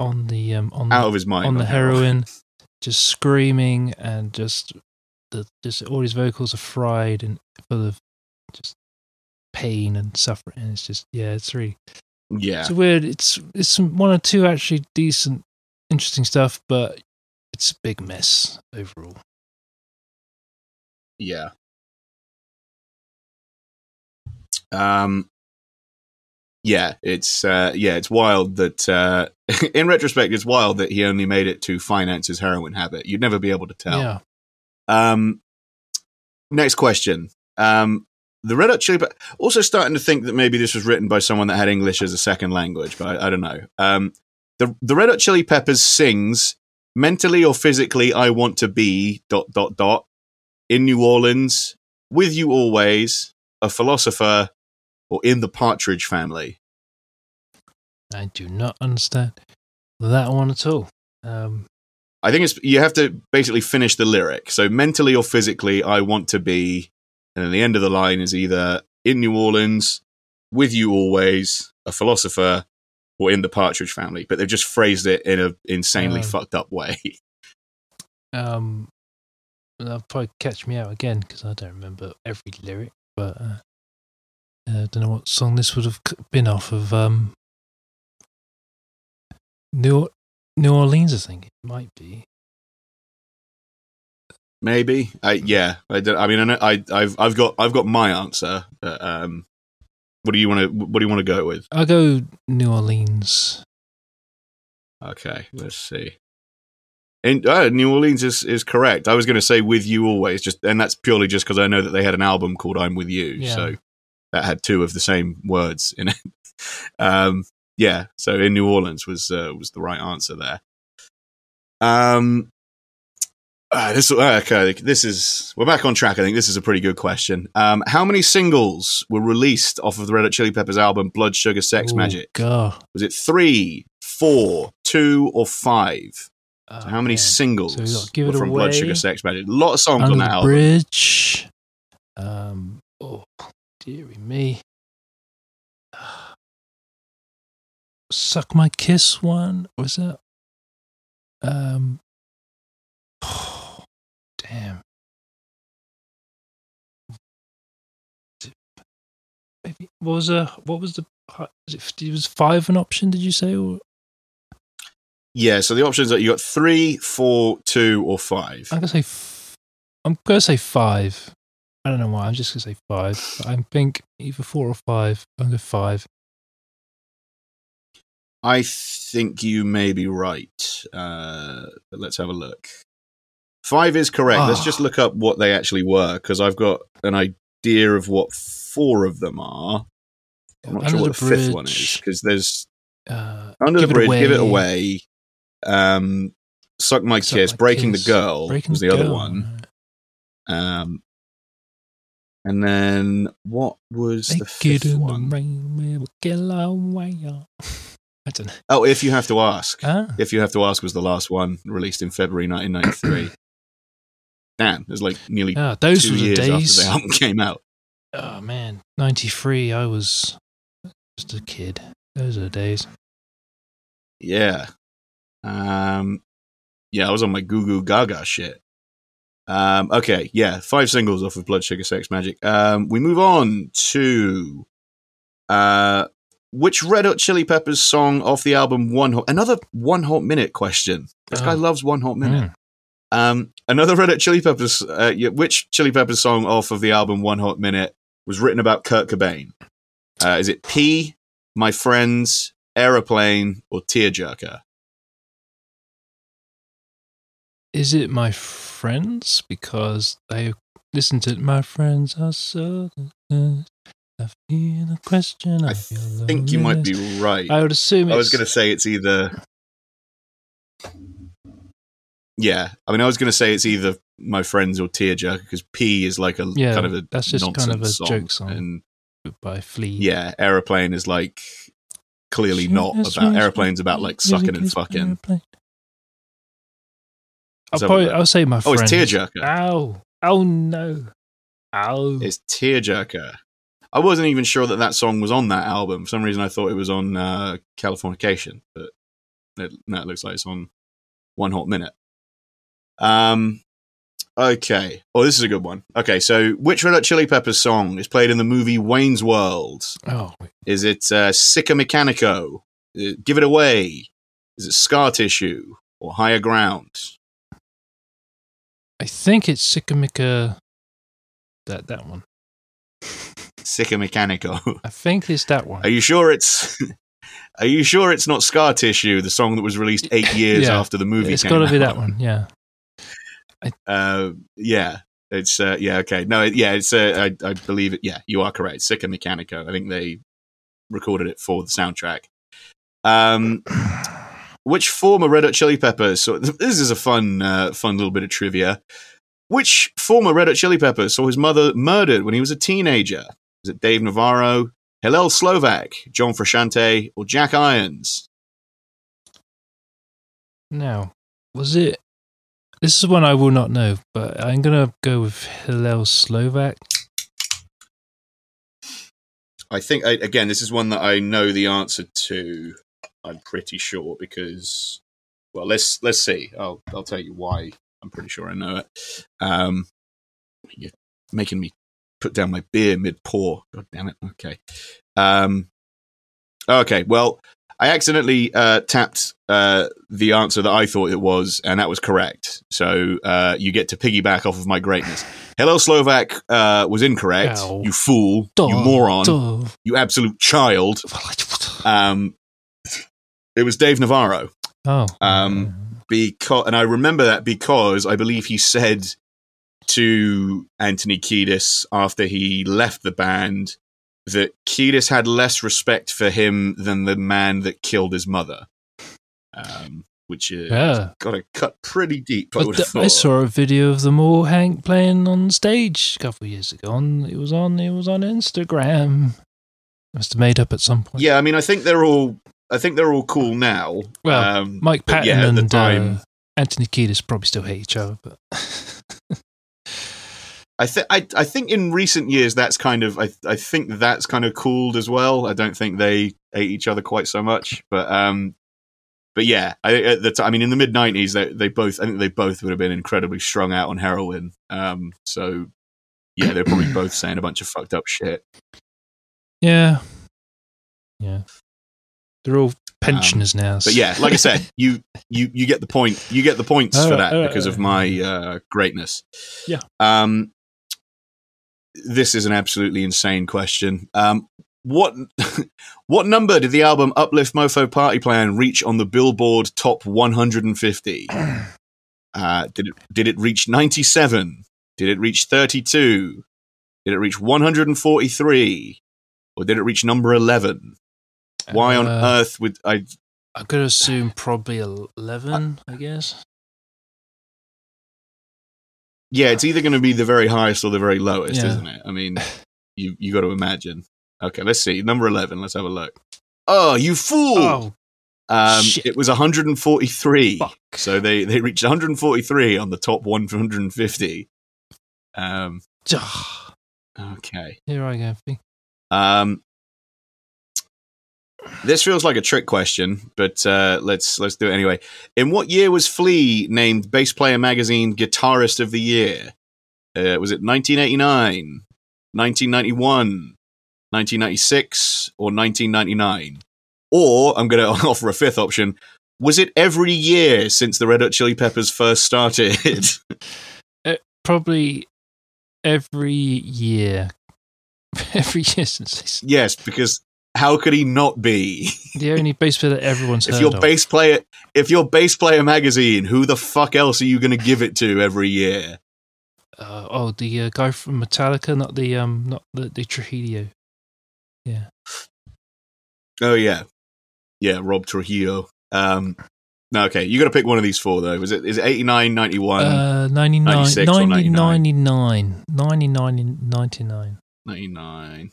on the um on. Out the, of his mind. on the heroin. heroin, just screaming and just the just all his vocals are fried and full of just pain and suffering. And it's just yeah, it's really Yeah. it's weird. It's it's one or two actually decent, interesting stuff, but it's a big mess overall. Yeah. Um, yeah, it's uh, yeah, it's wild that uh, in retrospect, it's wild that he only made it to finance his heroin habit. You'd never be able to tell. Yeah. Um, next question. Um, the Red Hot Chili Peppers. Also starting to think that maybe this was written by someone that had English as a second language, but I, I don't know. Um, the the Red Hot Chili Peppers sings mentally or physically. I want to be dot dot dot in New Orleans with you always, a philosopher, or in the Partridge Family. I do not understand that one at all. Um, I think it's you have to basically finish the lyric. So mentally or physically, I want to be, and then the end of the line is either in New Orleans, with you always, a philosopher, or in the Partridge Family. But they've just phrased it in a insanely Um, fucked up way. um, that'll probably catch me out again because I don't remember every lyric. But uh, I don't know what song this would have been off of. Um, New New Orleans, I think it might be. Maybe, I yeah. I, I mean, I, know, I I've I've got I've got my answer. But, um, what do you want to What do you want to go with? I'll go New Orleans. Okay, let's see. In, uh, New Orleans is, is correct. I was going to say "With You Always," just and that's purely just because I know that they had an album called "I'm With You," Yeah. so that had two of the same words in it. um, yeah, so in New Orleans was uh, was the right answer there. Um, uh, this uh, okay. This is we're back on track. I think this is a pretty good question. Um, how many singles were released off of the Red Hot Chili Peppers album "Blood Sugar Sex Ooh, Magik"? God. Was it three, four, two, or five? Oh, So how many man. singles So we got Give were It from Blood Sugar Sex Magik? A lot of songs Under on that album. Bridge. Um, oh, dearie me. Suck My Kiss one. Was that? Um, damn. Maybe what was a what was the was it, it was five an option? Did you say or Yeah, so the options are you got three, four, two, or five. I'm gonna say f- I'm gonna say five. I don't know why. I'm just gonna say five. But I think either four or five. I'm gonna five. I think you may be right. Uh, but let's have a look. Five is correct. Let's Ah. just look up what they actually were because I've got an idea of what four of them are. I'm not Under sure what the the fifth one is because there's Uh, Under Give the It Bridge, Give It Away. Away, um, Suck My Suck Kiss, My Breaking Kiss, the Girl Breaking was the the other Girl. one. Um, and then what was the Make it fifth one? the rain, we will kill our. I don't know. Oh, If You Have to Ask. Ah, If You Have to Ask was the last one released in February 1993. Damn, it was like nearly ah, those two were the years days. after the album came out. Oh man, ninety three. I was just a kid. Those are the days. Yeah. Um, yeah, I was on my Goo Goo Gaga shit. Um, okay, yeah, five singles off of Blood Sugar Sex Magik. Um, we move on to uh, which Red Hot Chili Peppers song off the album One Hot? Another One Hot Minute question. This guy Oh. loves One Hot Minute. Mm. Um, another Red Hot Chili Peppers. Uh, which Chili Peppers song off of the album One Hot Minute was written about Kurt Cobain? Uh, is it Pea, My Friends, Aeroplane, or Tearjerker? Is it my friends because they listen to my friends are so. good. I feel the question. I, I think you might be right. I would assume. I was going to say it's either. Yeah, I mean, I was going to say it's either my friends or tearjerker because Pea is like a Yeah, kind of a that's just kind of a joke song. and by Flea. yeah, aeroplane is like clearly not about airplanes about like sucking and fucking. I'll Let's have a probably. I'll say my Oh, it's tearjerker. Ow! Oh no! Ow! It's tearjerker. I wasn't even sure that that song was on that album. For some reason, I thought it was on uh, Californication, but it, no, it looks like it's on One Hot Minute. Um. Okay. Oh, this is a good one. Okay, so which Red Hot Chili Peppers song is played in the movie Wayne's World? oh, Is it uh, Sikamikanico? Uh, Give It Away? Is it Scar Tissue or Higher Ground? I think it's Sycamika. That that one. Sikamikanico. I think it's that one. Are you sure it's? Are you sure it's not Scar Tissue, the song that was released eight years Yeah. after the movie? It's got to be that one. Yeah. Uh, yeah, it's uh, yeah okay. No, yeah, it's uh, I, I believe it. Yeah, you are correct. Sikamikanico. I think they recorded it for the soundtrack. Um, which former Red Hot Chili Peppers? So this is a fun, uh, fun little bit of trivia. Which former Red Hot Chili Peppers saw his mother murdered when he was a teenager? Is it Dave Navarro, Hillel Slovak, John Frusciante, or Jack Irons? No, was it? This is one I will not know, but I'm gonna go with Hillel Slovak. I think again, this is one that I know the answer to. I'm pretty sure because, well, let's let's see. I'll I'll tell you why. I'm pretty sure I know it. Um, you're making me put down my beer mid pour. God damn it. Okay. Um, okay. Well, I accidentally uh, tapped uh, the answer that I thought it was, and that was correct. So uh, you get to piggyback off of my greatness. Hillel Slovak uh, was incorrect. Ow. You fool. Duh, you moron. duh. You absolute child. Um, it was Dave Navarro. Oh. Um, because and I remember that because I believe he said to Anthony Kiedis after he left the band that Kiedis had less respect for him than the man that killed his mother. Um, which is Yeah. got to cut pretty deep. I would th- have I saw a video of them all Hank playing on stage a couple of years ago. On it was on it was on Instagram. Must have made up at some point. Yeah, I mean, I think they're all. I think they're all cool now. Well, um, Mike Patton yeah, and time, uh, Anthony Kiedis probably still hate each other, but I think I, I think in recent years that's kind of I I think that's kind of cooled as well. I don't think they hate each other quite so much, but um, but yeah, I at the t- I mean in the mid '90s they they both I think they both would have been incredibly strung out on heroin. Um, so yeah, they're probably both saying a bunch of fucked up shit. yeah, yeah, they're all pensioners now. Um, But yeah, like I said, you you you get the point. You get the points for that alright, because of my uh, greatness. Yeah. Um, this is an absolutely insane question. Um, what what number did the album Uplift Mofo Party Plan reach on the Billboard Top 150? Uh, did it did it reach 97? Did it reach 32? Did it reach 143? Or did it reach number 11? Why on Uh, earth would I I could assume probably eleven. I guess. Yeah, it's either going to be the very highest or the very lowest, Yeah. isn't it? I mean, you you got to imagine. Okay, let's see. Number eleven. Let's have a look. Oh, you fool! Oh, um, it was 143. fuck! So they they reached 143 on the top 150. Um, okay. Here I go. Um, this feels like a trick question, but uh, let's let's do it anyway. In what year was Flea named Bass Player Magazine Guitarist of the Year? Uh, was it 1989, 1991, 1996, or 1999? Or I'm going to offer a fifth option. Was it every year since the Red Hot Chili Peppers first started? Probably every year. Every year since yes, because how could he not be? the only bass player that everyone's if your of. bass player if your bass player magazine who the fuck else are you going to give it to every year uh, oh, the uh, guy from Metallica, not the um, not the, the Trujillo. Yeah. Oh yeah yeah rob trujillo um no okay you got to pick one of these four though is it is it 89 91 Uh, 99, 96 or 90, 99? 99, 99, 99. 99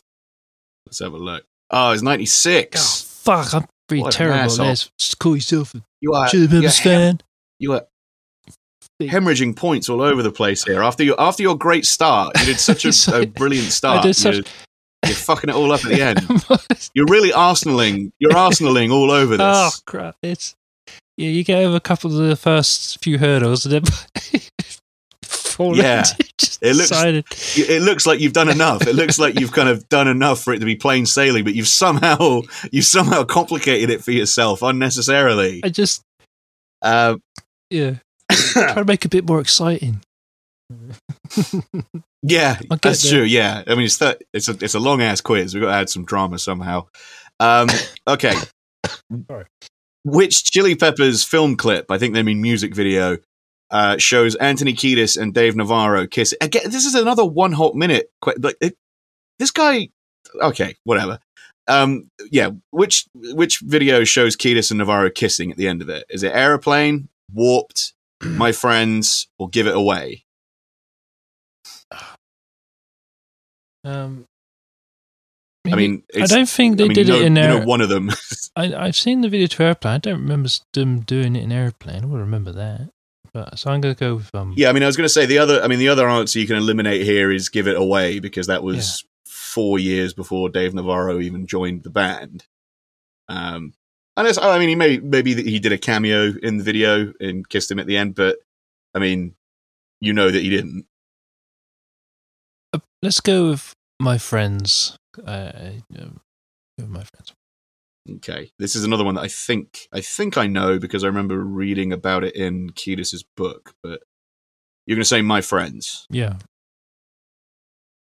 let's have a look oh it's Oh, 96 fuck, I'm pretty What terrible at this. Just call yourself a you are Chili Peppers fan. you are hemorrhaging points all over the place here. After your after your great start you did such a, a brilliant start you're, you're fucking it all up at the end. You're really arsenaling you're arsenaling all over this. Oh, crap. It's, yeah, you get over a couple of the first few hurdles and then fall Yeah. it. Looks- decided. It looks like you've done enough. It looks like you've kind of done enough for it to be plain sailing, but you've somehow you've somehow complicated it for yourself unnecessarily. I just, Uh, yeah, try to make it a bit more exciting. Yeah, that's there. true. Yeah, I mean it's th- it's a it's a long ass quiz. We've got to add some drama somehow. Um, okay, Sorry. which Chili Peppers film clip? I think they mean music video. Uh, shows Anthony Kiedis and Dave Navarro kiss. Again, this is another one hot minute. que- Like it, this guy. Okay, whatever. Um, yeah, which which video shows Kiedis and Navarro kissing at the end of it? Is it Aeroplane, Warped, My Friends, or Give It Away? um, I maybe- mean, I don't think they I mean, did you know, it in you know one of them. I, I've seen the video to airplane. I don't remember them doing it in airplane. I would remember that. But so I'm gonna go with um. Yeah, I mean, I was going to say the other. I mean, the other answer you can eliminate here is "Give It Away" because that was four years before Dave Navarro even joined the band. Um, it's, I mean, he may maybe he did a cameo in the video and kissed him at the end, but I mean, you know that he didn't. uh, let's go with my friends. Uh, um, my friends. Okay, this is another one that I think I think I know because I remember reading about it in Kiedis's book. But you're going to say "My Friends." Yeah.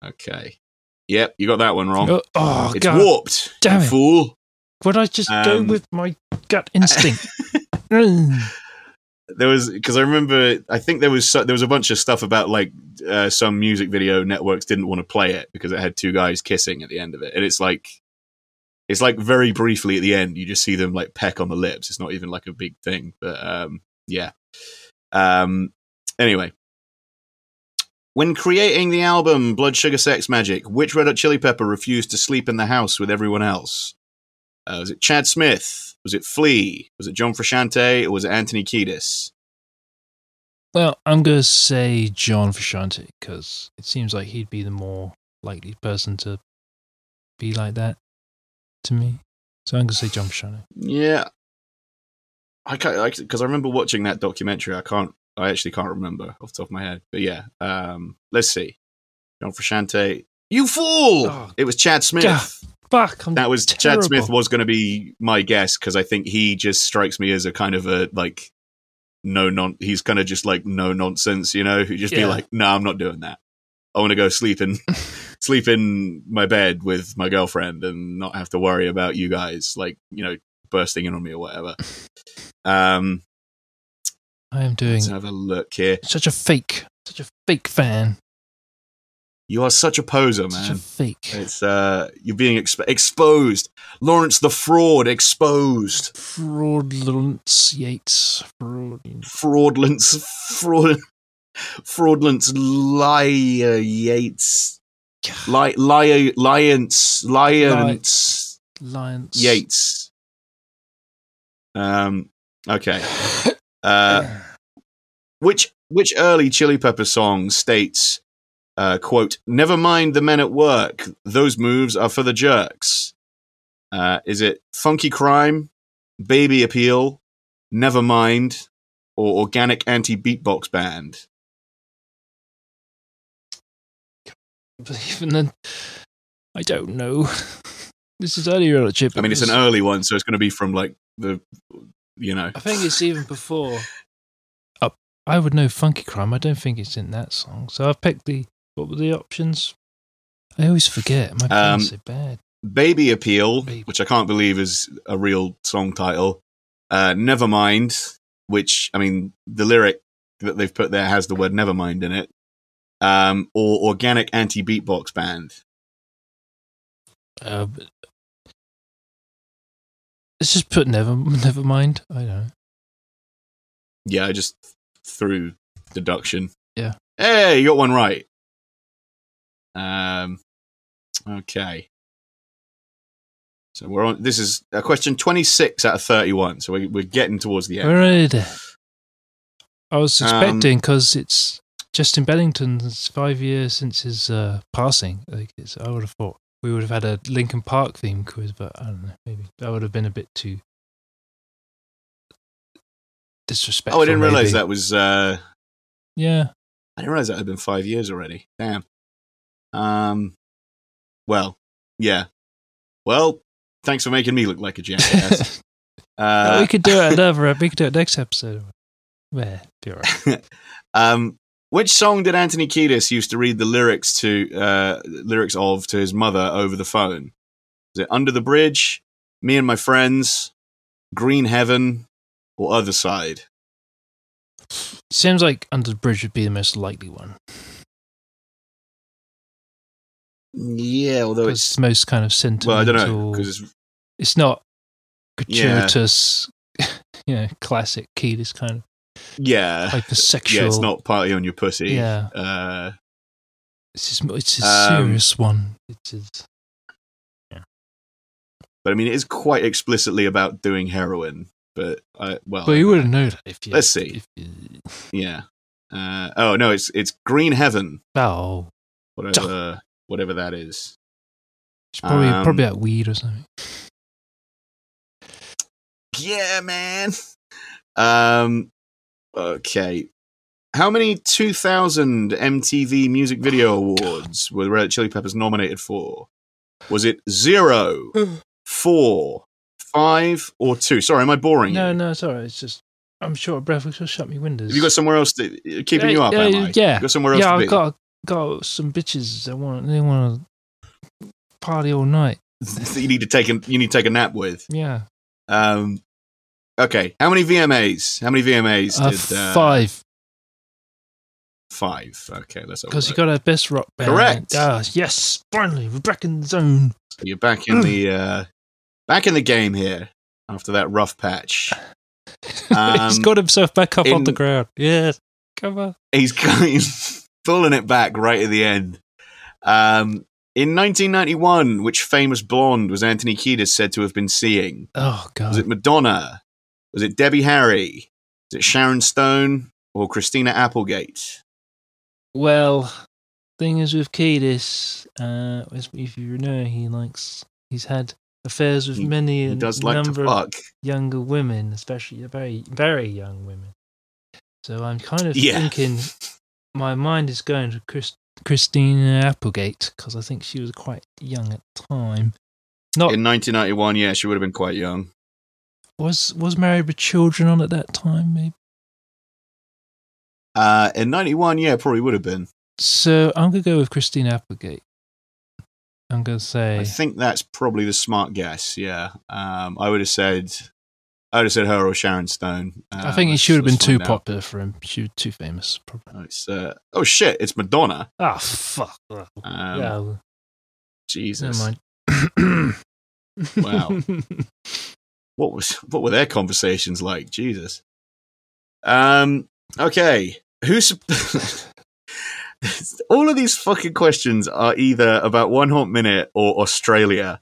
Okay. Yep, you got that one wrong. Oh, oh, it's God! warped. damn it. fool. Would I just go Um, with my gut instinct? Mm. there was because I remember I think there was so, there was a bunch of stuff about like uh, some music video networks didn't want to play it because it had two guys kissing at the end of it, and it's like it's like very briefly at the end you just see them like peck on the lips. It's not even like a big thing, but um, yeah. Um, anyway, when creating the album Blood Sugar Sex Magik, which Red Hot Chili Pepper refused to sleep in the house with everyone else? Uh, was it Chad Smith? Was it Flea? Was it John Frusciante? Or was it Anthony Kiedis? Well, I'm gonna say John Frusciante because it seems like he'd be the more likely person to be like that to me. So I'm gonna say John Frusciante. Yeah, I can't because I remember watching that documentary. I can't. I actually can't remember off the top of my head. But yeah, um, let's see. John Frusciante. You fool! Oh, it was Chad Smith. God, Fuck, I'm that was Chad. Smith was going to be my guess because I think he just strikes me as a kind of a like no non. He's kind of just like no nonsense, you know. Who just be like, no, I'm not doing that. I want to go sleep in sleep in my bed with my girlfriend and not have to worry about you guys like you know bursting in on me or whatever. Um, I am doing let's have a look here. such a fake, such a fake fan. You are such a poser, Such a man. fake. It's uh, you're being exp- exposed. Lawrence the fraud exposed. Fraudulence Yates. Fraud. fraudulence, fraud, fraudulence, liar Yates, li, liar, liance, liance Lions. Yates. Um. Okay. Uh. Which which early Chili Pepper song states, uh, "quote Never mind the men at work; those moves are for the jerks." Uh, is it Funky Crime, Baby Appeal, Never Mind, or Organic Anti Beatbox Band? But even then, I don't know. this is earlier on a chip. I mean, it's an early one, so it's going to be from like the, you know. I think it's even before. Uh, I would know Funky Crime. I don't think it's in that song. So I've picked the. What were the options? I always forget. My Um, so bad. Baby Appeal, Baby. which I can't believe is a real song title. Uh, Nevermind, which I mean, the lyric that they've put there has the word Nevermind in it. Um, or Organic Anti Beatbox Band. Uh, let's just put never, never mind. I don't know. Yeah, I just threw deduction. Yeah. Hey, you got one right. Um, okay. So we're on. This is a question twenty-six out of thirty-one. So we, we're getting towards the end. We're ready to- I was Um, expecting because it's Justin Bennington's five years since his uh, passing. Like I would have thought we would have had a Linkin Park theme quiz, but I don't know. Maybe that would have been a bit too disrespectful. Oh, I didn't realize that was. Uh, Yeah, I didn't realize that had been five years already. Damn. Um. Well, yeah. Well, thanks for making me look like a jackass. uh, we could do it another. We could do it next episode. Yeah, be alright. um, Which song did Anthony Kiedis used to read the lyrics to uh, lyrics of to his mother over the phone? Is it Under the Bridge, Me and My Friends, Green Heaven, or Other Side? Seems like Under the Bridge would be the most likely one. Yeah, although it's it's most kind of sentimental. well, I don't know because it's it's not Yeah. gratuitous, you know, classic Kiedis kind of yeah, hypersexual. yeah, it's not partly on your pussy. Yeah, Uh, it's his, it's his Um, serious one. It's his, but I mean, it is quite explicitly about doing heroin. But I well, but you wouldn't know that if you. Let's see. You, yeah. Uh, oh no, it's it's Green Heaven, oh, whatever whatever that is. it's probably Um, probably like weed or something. Yeah, man. Um, okay. How many 2000 MTV Music Video oh, Awards were Red Hot Chili Peppers nominated for? Was it zero, four, five, or two? Sorry, am I boring No, you? no, alright. It's just I'm short of breath. We shut me windows. Have you got somewhere else to uh, keeping Yeah, you up? yeah, am I? yeah. You got somewhere else yeah, to be? I've got got some bitches that want they want to party all night. that you need to take a you need to take a nap with. Yeah, Um, okay. How many VMAs? How many VMAs uh, did uh, five Five. Okay, let's because you got a best rock band. Correct. Ah, yes, finally we're back in the zone. So you're back in the uh, back in the game here after that rough patch. He's got himself back up in- off the ground. Yes, come on. He's he's pulling it back right at the end. Um, in 1991, which famous blonde was Anthony Kiedis said to have been seeing? Oh god. Was it Madonna? Was it Debbie Harry? Was it Sharon Stone or Christina Applegate? Well, thing is with Kiedis, uh, if you know, he likes he's had affairs with He- many He a does like to number of younger women, especially very very young women. So I'm kind of Yeah. thinking my mind is going to Chris, Christina Applegate because I think she was quite young at the time. Not In 1991, yeah, she would have been quite young. Was was married with children on at that time, maybe. Uh, in 91, yeah, probably would have been. So I'm gonna go with Christine Applegate. I'm gonna say. I think that's probably the smart guess. Yeah, um, I would have said, I would have said her or Sharon Stone. I Um, think he let's- should have been too find out. popular for him. She was too famous, probably. Oh, It's, uh, oh shit! It's Madonna. Ah, fuck. Um, yeah, Jesus, never mind. Wow. what was what were their conversations like? Jesus. Um. Okay. Who's all of these fucking questions are either about One Hot Minute or Australia.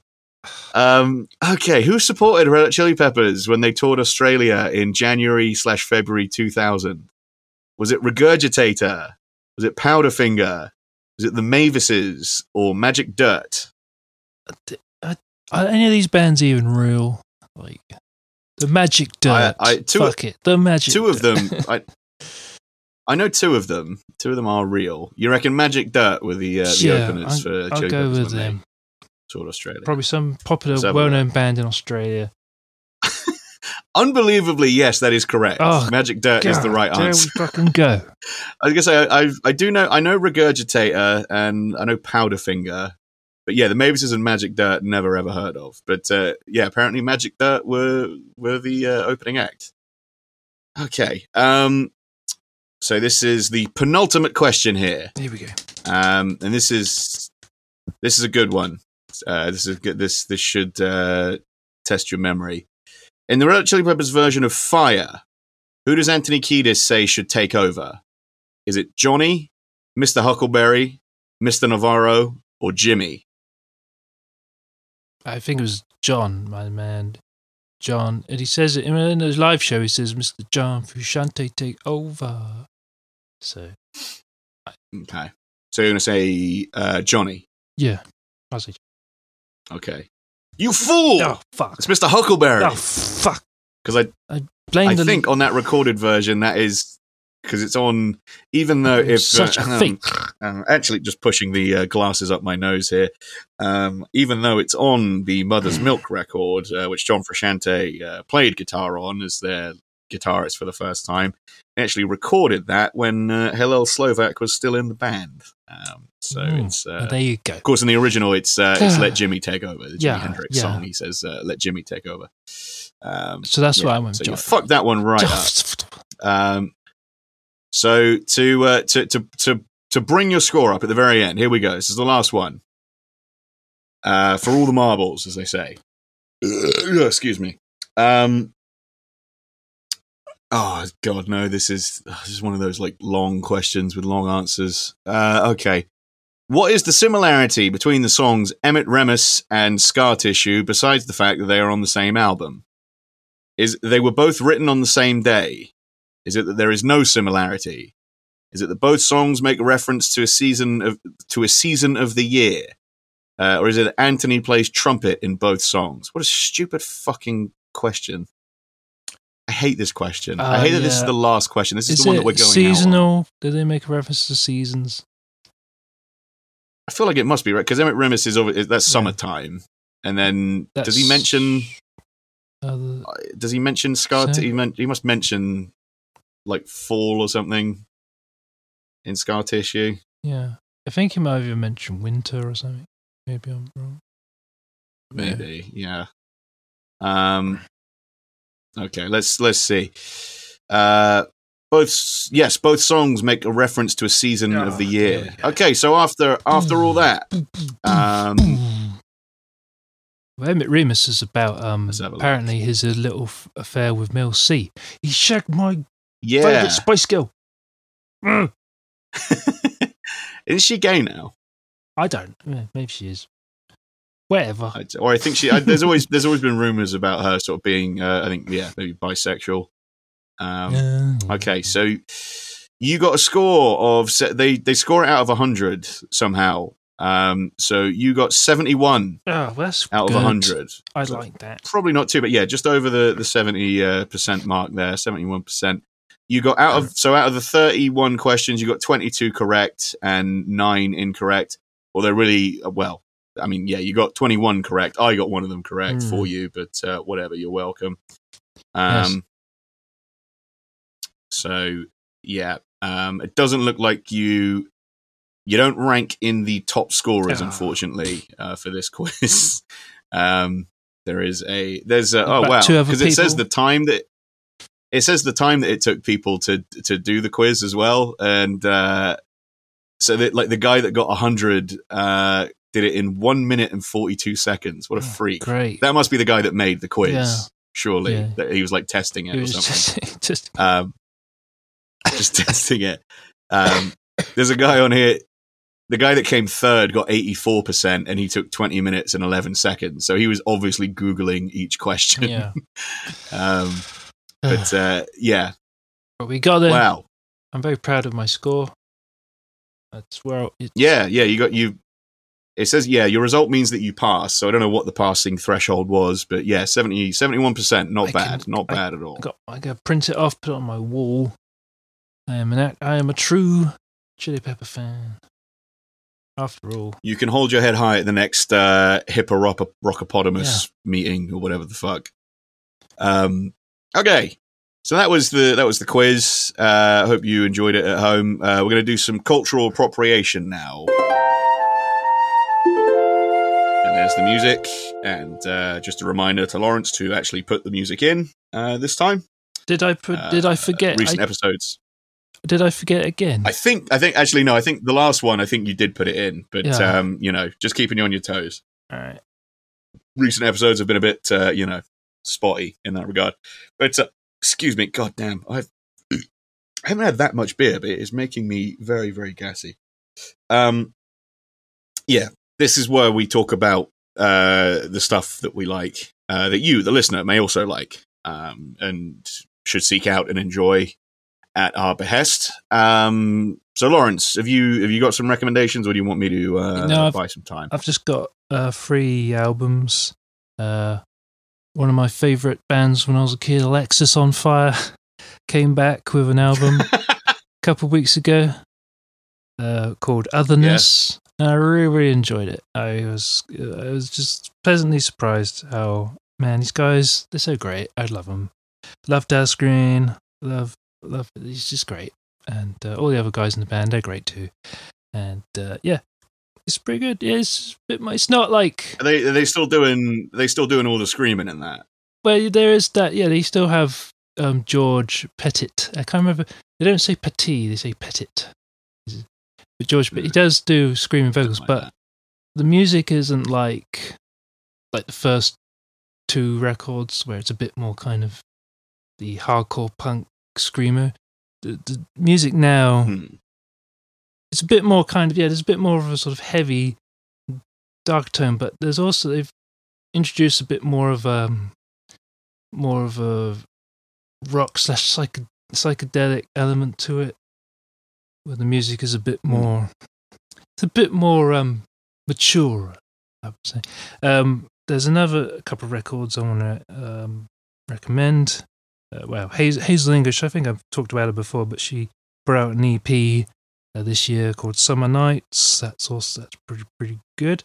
Um. Okay. Who supported Red Hot Chili Peppers when they toured Australia in January slash February two thousand? Was it Regurgitator? Was it Powderfinger? Was it the Mavises or Magic Dirt? Are any of these bands even real? Like the Magic Dirt. I- I- two- Fuck it. The Magic. two of Dirt. them I I know two of them. Two of them are real. You reckon Magic Dirt were the uh, the Yeah, openers for I'll Chili go with them. toured Australia? Probably some popular, Let's have a well-known band in Australia. Unbelievably, yes, that is correct. Oh, Magic Dirt is the God, right there we fucking go. I guess I, I I do know I know Regurgitator and I know Powderfinger, but yeah, the Mavises and Magic Dirt never ever heard of. But uh, yeah, apparently Magic Dirt were were the uh, opening act. Okay, um, so this is the penultimate question here. Here we go. um, and this is this is a good one. Uh, this is good. This this should uh, test your memory. In the Red Chili Peppers version of Fire, who does Anthony Kiedis say should take over? Is it Johnny, Mister Huckleberry, Mister Navarro, or Jimmy? I think it was John, my man. John. And he says it in his live show. He says, Mr. John Frusciante, take over. So, Okay, so you're gonna say uh, Johnny? yeah. I'll say, Okay, you fool! oh, fuck. It's Mister Huckleberry. Oh, fuck. Because I I Blame I the think on that recorded version, that is because it's on. Even though if such a uh, fake. um, actually, just pushing the uh, glasses up my nose here. Um, even though it's on the Mother's Milk record, uh, which John Frusciante uh, played guitar on as their guitarist for the first time. He actually recorded that when uh, Hillel Slovak was still in the band. Um, so Mm. it's Oh, uh, there you go. of course in the original it's uh, it's Let Jimmy Take Over, the Jimi Yeah, Hendrix yeah. song. He says uh, Let Jimmy Take Over. Um, So that's yeah, what I went so you fucked that one right up. Um, so to uh, to to to to bring your score up at the very end, here we go. This is the last one. Uh, for all the marbles, as they say. Excuse me. Um, oh God, no! This is this is one of those like long questions with long answers. Uh, okay. What is the similarity between the songs Emit Remmus and Scar Tissue besides the fact that they are on the same album? Is they were both written on the same day? Is it that there is no similarity? Is it that both songs make reference to a season of to a season of the year? Uh, or is it that Anthony plays trumpet in both songs? What a stupid fucking question. I hate this question. I Uh, hate that this is the last question. This is, Is the one that we're going seasonal? Did they make reference to seasons? I feel like it must be right because Emit Remmus is over. That's Yeah. summertime, and then does he mention? Uh, Does he mention Scar? He, men- he must mention like fall or something in Scar Tissue. yeah, I think he might have even mentioned winter or something. Maybe I'm wrong. Maybe, yeah. Um. Okay, let's let's see. Uh, both yes, both songs make a reference to a season of the Oh, year. there we. Okay, so after after all that, um, Well, Emit Remmus is about um Let's have a look. apparently his little affair with Mel C. He shagged my yeah, favorite Spice Girl. Mm. isn't she gay now? I don't. Yeah, maybe she is. Whatever. I'd or I think she. I, there's always there's always been rumors about her sort of being. Uh, I think yeah, maybe bisexual. Um, Yeah. Okay, so you got a score of they they score it out of hundred somehow. Um, so you got seventy one Oh, that's out good. of hundred. I So like that. Probably not too, but yeah, just over the the seventy uh, percent mark there, seventy one percent. You got out of so out of the thirty one questions, you got twenty two correct and nine incorrect. Well, they're really uh, well. I mean, yeah, you got twenty one correct. I got one of them correct Mm. for you, but uh, whatever. You're welcome. Um, Yes. So yeah, um, it doesn't look like you you don't rank in the top scorers, Ah. unfortunately, uh, for this quiz. um, there is a there's a oh wow because it says the time that it says the time that it took people to to do the quiz as well, and uh, so that like the guy that got hundred uh, did it in one minute and forty two seconds. What a Oh, freak! Great. That must be the guy that made the quiz. Yeah. Surely Yeah. that he was like testing it It or something just, just um, just testing it. Um, there's a guy on here. The guy that came third got 84%, and he took 20 minutes and 11 seconds. So he was obviously Googling each question. yeah. um, but uh, yeah, but we got it. wow. I'm very proud of my score. That's where it, Yeah, yeah, you got you. It says, yeah, your result means that you pass. So I don't know what the passing threshold was, but yeah, 70, 71%, not I bad. can- not I- bad at all. I got. I got to print it off, put it on my wall. I am an. I am a true Chili Pepper fan. After all, you can hold your head high at the next uh, Hippo Rockopotamus meeting or whatever the fuck. Um, okay, so that was the that was the quiz. Uh, I hope you enjoyed it at home. Uh, we're going to do some cultural appropriation now. And there's the music, and uh, just a reminder to Lawrence to actually put the music in uh, this time. did I put? did Uh, I forget? recent I, episodes? did I forget again? I think I think actually no, I think the last one I think you did put it in, but Yeah. um, you know, just keeping you on your toes. all right. recent episodes have been a bit, uh, you know, spotty in that regard. But uh, excuse me, god damn, I've I haven't had that much beer, but it is making me very, very gassy. Um, yeah, this is where we talk about uh, the stuff that we like, uh, that you, the listener, may also like, um, and should seek out and enjoy at our behest. Um, so, Lawrence, have you have you got some recommendations, or do you want me to uh, No, I've- buy some time? I've just got uh, three albums. Uh, one of my favorite bands when I was a kid, Alexisonfire, came back with an album a couple weeks ago uh, called Otherness. And I really, really enjoyed it. I was, I was just pleasantly surprised how man these guys they're so great. I love them. love Dallas Green. Love, love. He's just great, and uh, all the other guys in the band they're great too. And uh, yeah, it's pretty good. Yeah, it's bit. It's not like Are they are they still doing are they still doing all the screaming in that? well, there is that. Yeah, they still have um, George Pettit. I can't remember. They don't say Petit. They say Pettit. But George, but he does do screaming vocals, like but the music isn't like like the first two records where it's a bit more kind of the hardcore punk screamer. The, the music now. Hmm. It's a bit more kind of yeah. There's a bit more of a sort of heavy, dark tone, but there's also they've introduced a bit more of a more of a rock slash psych- psychedelic element to it, where the music is a bit Hmm. more it's a bit more um mature. I would say. Um, there's another couple of records I want to um, recommend. Uh, well, Hazel, Hazel English, I think I've talked about her before, but she brought out an EP uh, this year called Summer Nights. That's also that's pretty pretty good.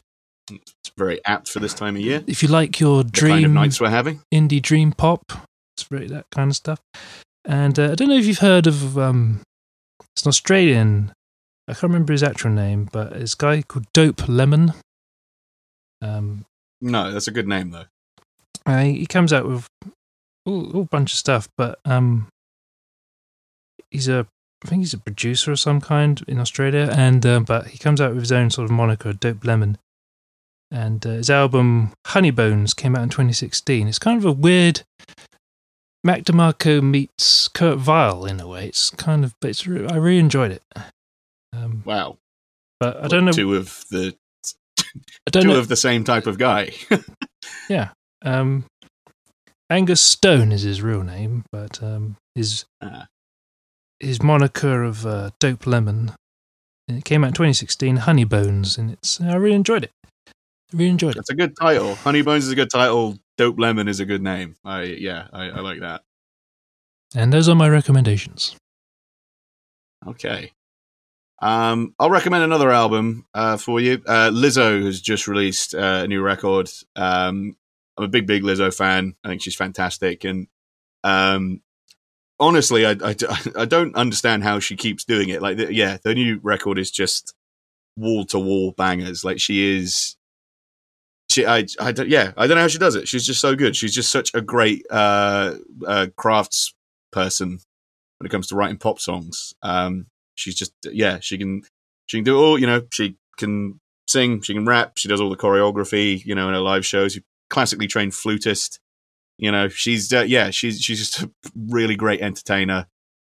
It's very apt for this time of year. If you like your The kind of dream nights we're having. indie dream pop, it's very that kind of stuff. And uh, I don't know if you've heard of um, it's an Australian. I can't remember his actual name, but it's a guy called Dope Lemon. Um, No, that's a good name though. Uh, he comes out with all, all bunch of stuff, but um, he's a I think he's a producer of some kind in Australia, and uh, but he comes out with his own sort of moniker, Dope Lemon, and uh, his album Honeybones came out in 2016. It's kind of a weird Mac DeMarco meets Kurt Vile in a way. It's kind of, but it's re- I really enjoyed it. Um, Wow. but I don't know. two of the I don't two know. of the same type of guy. Yeah, um, Angus Stone is his real name, but um, his Ah. His moniker of uh, Dope Lemon. And it came out in 2016, Honey Bones, and it's I really enjoyed it. I really enjoyed it. That's a good title. Honey Bones is a good title. Dope Lemon is a good name. I yeah, I, I like that. And those are my recommendations. Okay. Um, I'll recommend another album uh, for you. Uh, Lizzo has just released uh, a new record. Um, I'm a big, big Lizzo fan. I think she's fantastic, and um, honestly, I, I, I don't understand how she keeps doing it. Like, the, yeah, the new record is just wall to wall bangers. Like, she is. She, I, I, don't- yeah, I don't know how she does it. She's just so good. She's just such a great uh, uh, crafts person when it comes to writing pop songs. Um, she's just yeah she can she can do all you know she can sing she can rap she does all the choreography you know in her live shows classically trained flutist you know she's uh, yeah she's she's just a really great entertainer.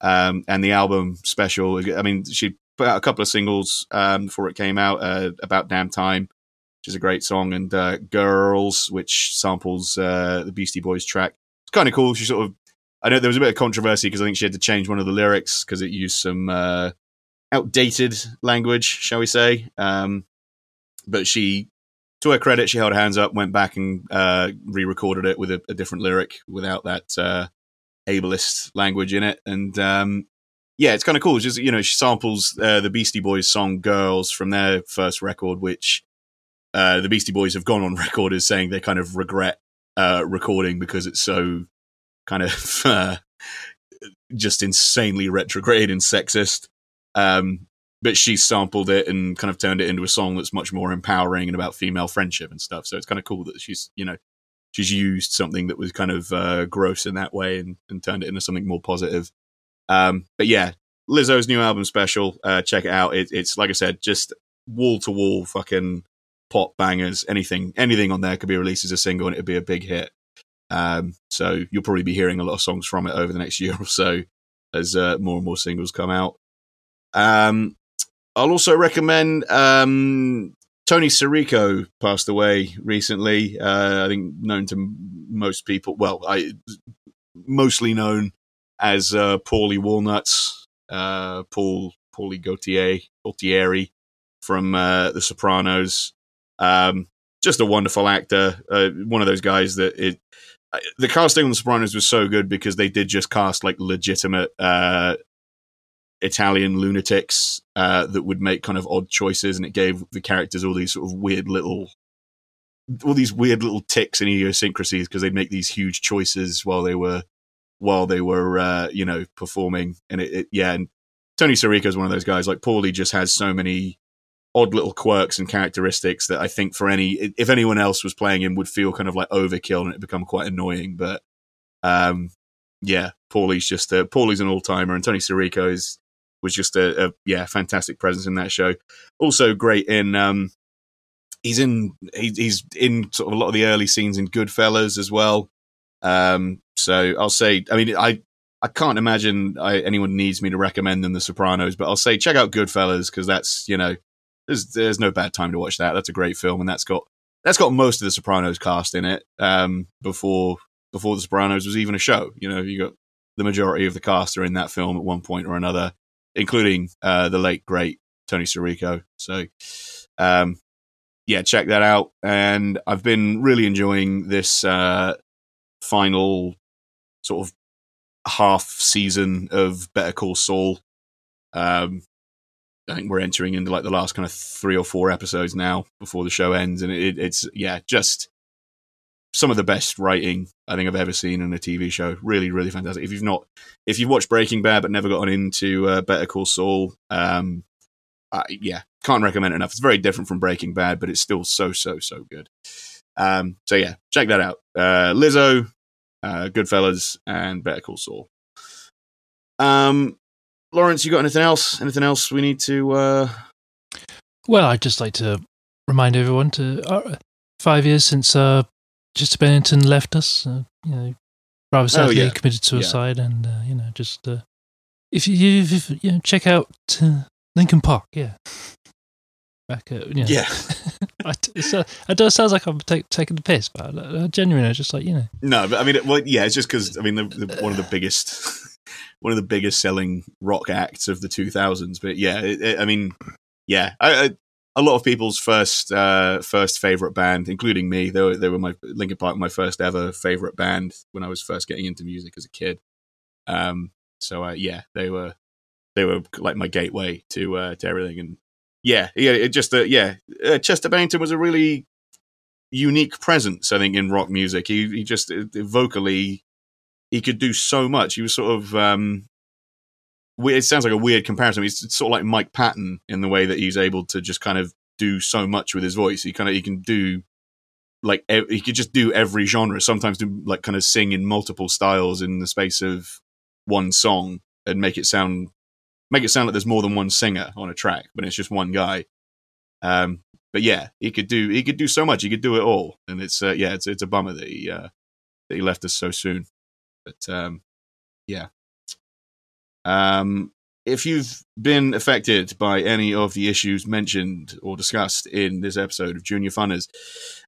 Um and the album special i mean she put out a couple of singles um before it came out uh, about damn time which is a great song and uh girls which samples uh the beastie boys track. It's kind of cool. She sort of I know there was a bit of controversy because I think she had to change one of the lyrics because it used some uh, outdated language, shall we say. Um, but she, to her credit, she held hands up, went back and uh, re-recorded it with a, a different lyric without that uh, ableist language in it. And um, yeah, it's kind of cool. It's just you know, she samples uh, the Beastie Boys song "Girls" from their first record, which uh, the Beastie Boys have gone on record as saying they kind of regret uh, recording because it's so kind of uh, just insanely retrograde and sexist. Um, but she sampled it and kind of turned it into a song that's much more empowering and about female friendship and stuff. So it's kind of cool that she's, you know, she's used something that was kind of uh, gross in that way and, and turned it into something more positive. Um, but yeah, Lizzo's new album special, uh, check it out. It, it's like I said, just wall to wall fucking pop bangers. Anything, anything on there could be released as a single and it'd be a big hit. Um, so you'll probably be hearing a lot of songs from it over the next year or so as uh, more and more singles come out. Um, I'll also recommend um, Tony Sirico passed away recently. Uh, I think known to most people. Well, I mostly known as uh, Paulie Walnuts, uh, Paul Paulie Gautier Gautieri from uh, The Sopranos. Um, just a wonderful actor. Uh, one of those guys that it. The casting on The Sopranos was so good because they did just cast like legitimate uh, Italian lunatics uh, that would make kind of odd choices, and it gave the characters all these sort of weird little, all these weird little ticks and idiosyncrasies because they'd make these huge choices while they were while they were uh, you know performing, and it, it yeah, and Tony Sirico is one of those guys. Like Paulie just has so many odd little quirks and characteristics that I think for any if anyone else was playing him would feel kind of like overkill and it become quite annoying. But um, yeah, Paulie's just a, Paulie's an all timer, and Tony Sirico is was just a, a, yeah fantastic presence in that show. Also great in um, he's in he, he's in sort of a lot of the early scenes in Goodfellas as well. Um, so I'll say, I mean, I I can't imagine I, anyone needs me to recommend them The Sopranos, but I'll say check out Goodfellas because that's you know there's there's no bad time to watch that. That's a great film, and that's got that's got most of the Sopranos cast in it. Um, before before the Sopranos was even a show, you know, you got the majority of the cast are in that film at one point or another, including uh, the late great Tony Sirico. So, um, yeah, check that out. And I've been really enjoying this uh, final sort of half season of Better Call Saul. Um, I think we're entering into like the last kind of three or four episodes now before the show ends, and it, it's yeah, just some of the best writing I think I've ever seen in a TV show. Really, really fantastic. If you've not, if you've watched Breaking Bad but never gotten into uh, Better Call Saul, um, yeah, can't recommend enough. It's very different from Breaking Bad, but it's still so so so good. Um, so yeah, check that out. Uh, Lizzo, uh, Goodfellas, and Better Call Saul. Um, Lawrence, you got anything else? Anything else we need to? Uh... Well, I'd just like to remind everyone to uh, five years since uh, Chester Bennington left us. Uh, you know, rather sadly oh, yeah. committed suicide, yeah. and uh, you know, just uh, if you if, you know, check out uh, Linkin Park, yeah. Back at, you know, yeah, uh, it does sounds like I'm take, taking the piss, but uh, genuinely, just like you know. No, but I mean, well, yeah, it's just because I mean, the, the, one of the biggest one of the biggest selling rock acts of the 2000s. But yeah, it, it, I mean, yeah, I, I, a lot of people's first uh, first favorite band, including me. They were they were my Linkin Park, my first ever favorite band when I was first getting into music as a kid. Um, so uh, yeah, they were they were like my gateway to uh, to everything. And yeah, yeah, it just uh, yeah, uh, Chester Bennington was a really unique presence, I think, in rock music. He he just uh, vocally he could do so much. He was sort of um, it sounds like a weird comparison. He's sort of like Mike Patton in the way that he's able to just kind of do so much with his voice. He kind of he can do like he could just do every genre. Sometimes do like kind of sing in multiple styles in the space of one song and make it sound make it sound like there's more than one singer on a track, but it's just one guy. Um, but yeah, he could do he could do so much. He could do it all, and it's uh, yeah, it's it's a bummer that he uh, that he left us so soon. But um, yeah. Um, if you've been affected by any of the issues mentioned or discussed in this episode of Junior Funners,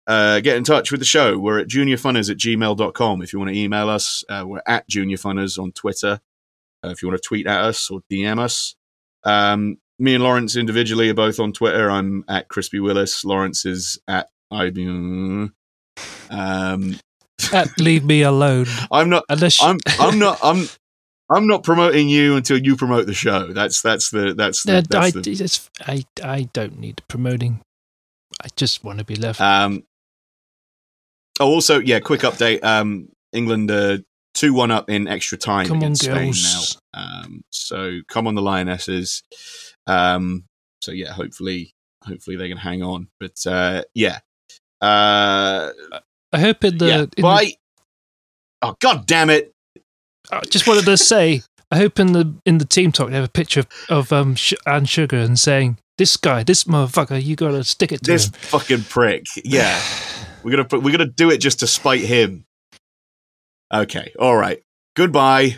uh, get in touch with the show. We're at juniorfunners at gmail.com. If you want to email us, uh, we're at Junior Funners on Twitter. Uh, if you want to tweet at us or DM us. Um, me and Lawrence individually are both on Twitter. I'm at Crispy Willis. Lawrence is at IBM. Um, at leave me alone. I'm not. Unless I'm. I'm not. I'm. I'm not promoting you until you promote the show. That's that's the that's the. Uh, that's I, the... I I don't need promoting. I just want to be left. Um. Oh, also, yeah. Quick update. Um, England uh, two one up in extra time come against on, Spain girls. now. Um, so come on the Lionesses. Um. So yeah, hopefully, hopefully they can hang on. But uh, yeah. Uh, I hope in the. Yeah, in bye. The, oh god damn it! I just wanted to say, I hope in the in the team talk they have a picture of, of um Sh- Alan Sugar and saying, "This guy, this motherfucker, you gotta stick it to this him. fucking prick." Yeah, we're gonna put, we're gonna do it just to spite him. Okay, all right. Goodbye.